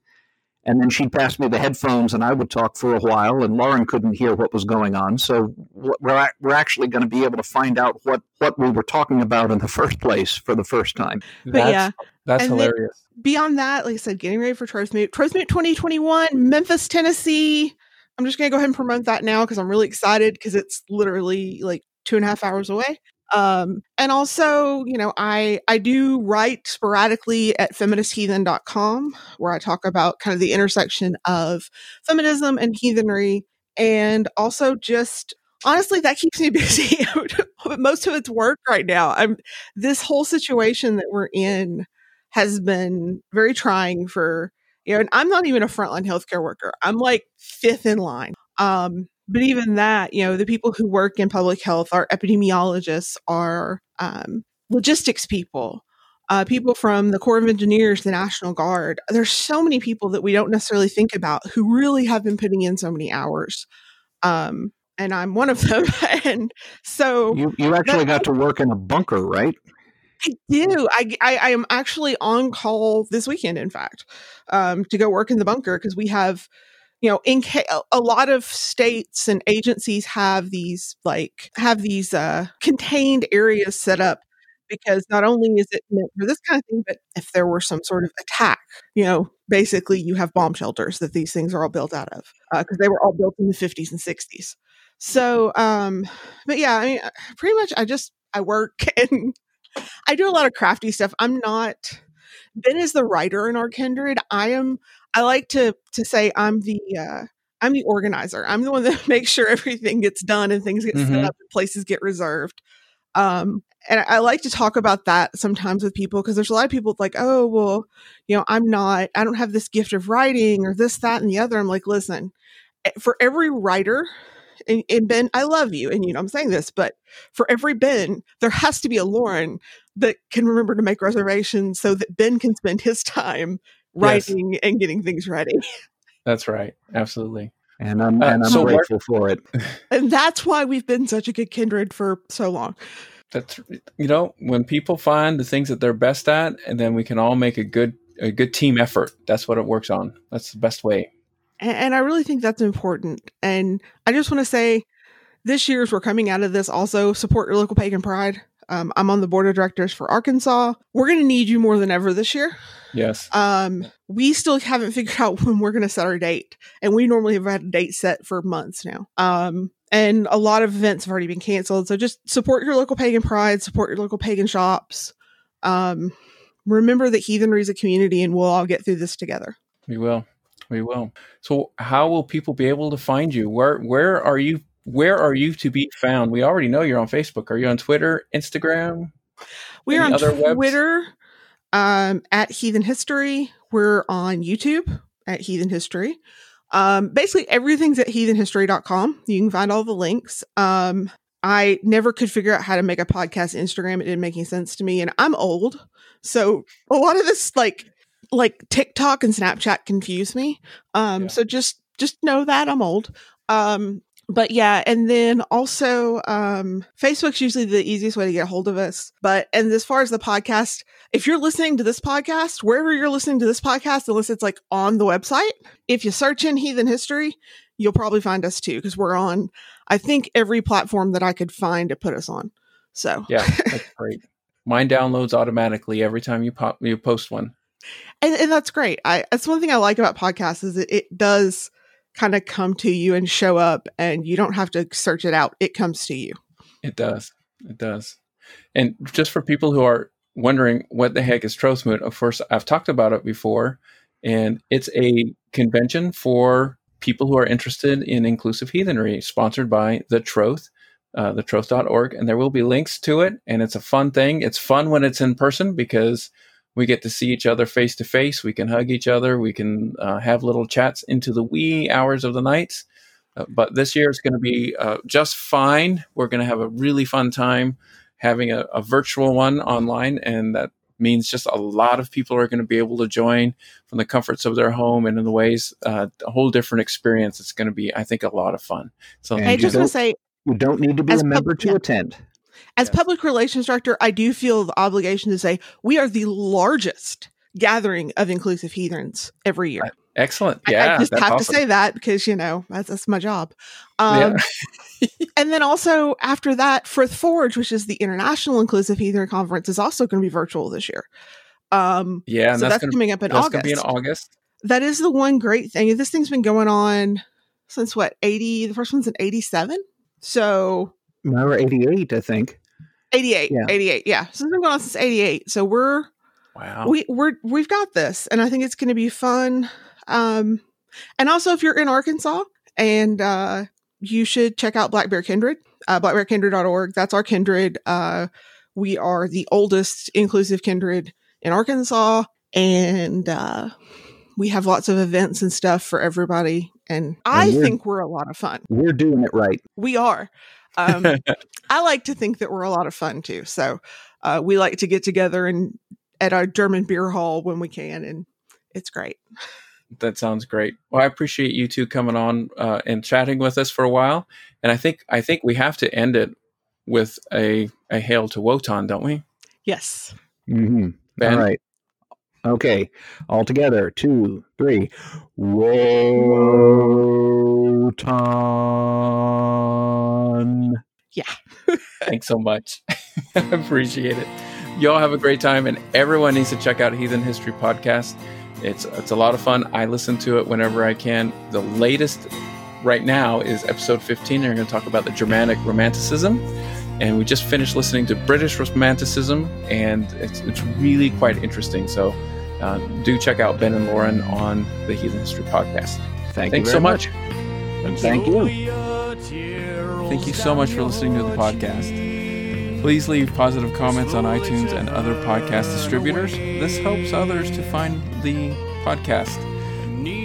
And then she'd pass me the headphones and I would talk for a while and Lauren couldn't hear what was going on. So we're, we're actually going to be able to find out what, what we were talking about in the first place for the first time.
But that's, yeah,
that's and hilarious.
Beyond that, like I said, getting ready for Trothmoot, Trothmoot 2021, Memphis, Tennessee. I'm just going to go ahead and promote that now because I'm really excited because it's literally like two and a half hours away. Um, and also, you know, I, I do write sporadically at feministheathen.com where I talk about kind of the intersection of feminism and heathenry. And also just honestly, that keeps me busy. but Most of it's work right now. I'm this whole situation that we're in has been very trying for you know, and I'm not even a frontline healthcare worker. I'm like fifth in line. Um, but even that, you know, the people who work in public health are epidemiologists, are um, logistics people, uh, people from the Corps of Engineers, the National Guard. There's so many people that we don't necessarily think about who really have been putting in so many hours. Um, and I'm one of them. and so
you, you actually got to work in a bunker, right?
I do. I, I, I am actually on call this weekend, in fact, um, to go work in the bunker because we have you know in ca- a lot of states and agencies have these like have these uh contained areas set up because not only is it meant for this kind of thing but if there were some sort of attack you know basically you have bomb shelters that these things are all built out of because uh, they were all built in the 50s and 60s so um but yeah i mean pretty much i just i work and i do a lot of crafty stuff i'm not ben is the writer in our kindred i am I like to to say I'm the uh, I'm the organizer. I'm the one that makes sure everything gets done and things get mm-hmm. set up and places get reserved. Um, and I like to talk about that sometimes with people because there's a lot of people like, oh, well, you know, I'm not, I don't have this gift of writing or this, that, and the other. I'm like, listen, eh, for every writer, and, and Ben, I love you, and you know, I'm saying this, but for every Ben, there has to be a Lauren that can remember to make reservations so that Ben can spend his time writing yes. and getting things ready.
That's right. Absolutely.
And I'm, uh, and I'm so grateful for it.
And that's why we've been such a good kindred for so long.
That's you know when people find the things that they're best at, and then we can all make a good a good team effort. That's what it works on. That's the best way.
And, and I really think that's important. And I just want to say, this year's we're coming out of this also support your local pagan pride. Um, I'm on the board of directors for Arkansas. We're going to need you more than ever this year.
Yes.
Um, we still haven't figured out when we're going to set our date, and we normally have had a date set for months now. Um, and a lot of events have already been canceled. So just support your local pagan pride, support your local pagan shops. Um, remember that heathenry is a community, and we'll all get through this together.
We will. We will. So, how will people be able to find you? Where Where are you? Where are you to be found? We already know you're on Facebook. Are you on Twitter, Instagram?
We are on Twitter. Um, at Heathen History. We're on YouTube. at Heathen History. Um, basically, everything's at heathenhistory.com. You can find all the links. Um, I never could figure out how to make a podcast Instagram. It didn't make any sense to me, and I'm old, so a lot of this like like TikTok and Snapchat confuse me. Um,
Yeah.
so just just know that I'm old. Um, but yeah, and then also um, Facebook's usually the easiest way to get a hold of us. But and as far as the podcast, if you're listening to this podcast, wherever you're listening to this podcast, unless it's like on the website, if you search in Heathen History, you'll probably find us too because we're on. I think every platform that I could find to put us on. So
Yeah, that's great. Mine downloads automatically every time you pop you post one.
And, and that's great. I that's one thing I like about podcasts is it, it does kind of come to you and show up, and you don't have to search it out. It comes to you.
It does. It does. And just for people who are wondering what the heck is Trothmoot, of course, I've talked about it before, and it's a convention for people who are interested in inclusive heathenry, sponsored by the Troth, uh, the Troth.org, and there will be links to it. And it's a fun thing. It's fun when it's in person because we get to see each other face to face. We can hug each other. We can uh, have little chats into the wee hours of the nights. Uh, but this year is going to be uh, just fine. We're going to have a really fun time having a, a virtual one online, and that means just a lot of people are going to be able to join from the comforts of their home and in the ways uh, a whole different experience. It's going to be, I think, a lot of fun. So
I just want to say,
You don't need to be a member to
yeah.
attend.
As
Yes.
public relations director, I do feel the obligation to say we are the largest gathering of inclusive heathens every year.
excellent.
I-
Yeah,
I, just have
awesome.
to say that because you know that's, that's my job. Um, and then also after that, Frith Forge, which is the International Inclusive Heathen Conference, is also going to be virtual this year. Um,
Yeah, and
so
that's,
that's,
to
coming up in
that's going
August.
to be in August.
that is the one great thing. This thing's been going on since what eighty? The first one's in eighty seven. So
Remember 88, I think.
88,
Yeah.
88. Yeah. So it's been going on since 88. So we're
Wow.
we we're we've got this and i think it's going to be fun um and also if you're in arkansas and uh you should check out black bear kindred uh blackbearkindred.org that's our kindred uh we are the oldest inclusive kindred in arkansas and uh we have lots of events and stuff for everybody and i think we're a lot of fun
We're doing it right.
we are um I like to think that we're a lot of fun too. So uh, we like to get together and at our German beer hall when we can, and it's great.
That sounds great. Well, I appreciate you two coming on uh, and chatting with us for a while. And I think I think we have to end it with a a hail to Wotan, don't we?
Yes.
hmm
Ben?
All right. Okay. All together. Two, three. Wotan. Yeah.
Thanks so much. I appreciate it. Y'all have a great time, and everyone needs to check out Heathen History Podcast. It's it's a lot of fun. I listen to it whenever I can. The latest right now is episode 15. and we're going to talk about the Germanic Romanticism, and we just finished listening to British Romanticism, and it's it's really quite interesting. So. Uh, do check out Ben and Lauren on the Heathen History Podcast.
Thank
Thanks
you
so
very
much.
And thank you.
Thank you so much for listening to the podcast. Please leave positive comments on iTunes and other podcast distributors. This helps others to find the podcast.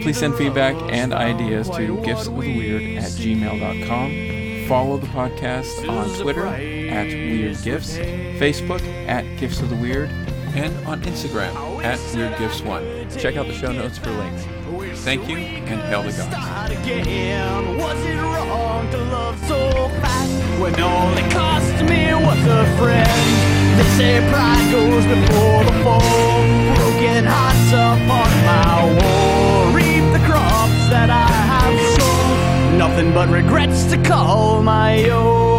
Please send feedback and ideas to giftsofthewyrd at gmail.com. Follow the podcast on Twitter at Wyrd Gifts, Facebook at Gifts of the Wyrd, and on Instagram at Wyrd Gifts One. Check out the show notes for links. Thank you, and hail the gods.
They say pride goes before the fall. Broken hearts upon my wall. Reap the crops that I have sown. Nothing but regrets to call my own.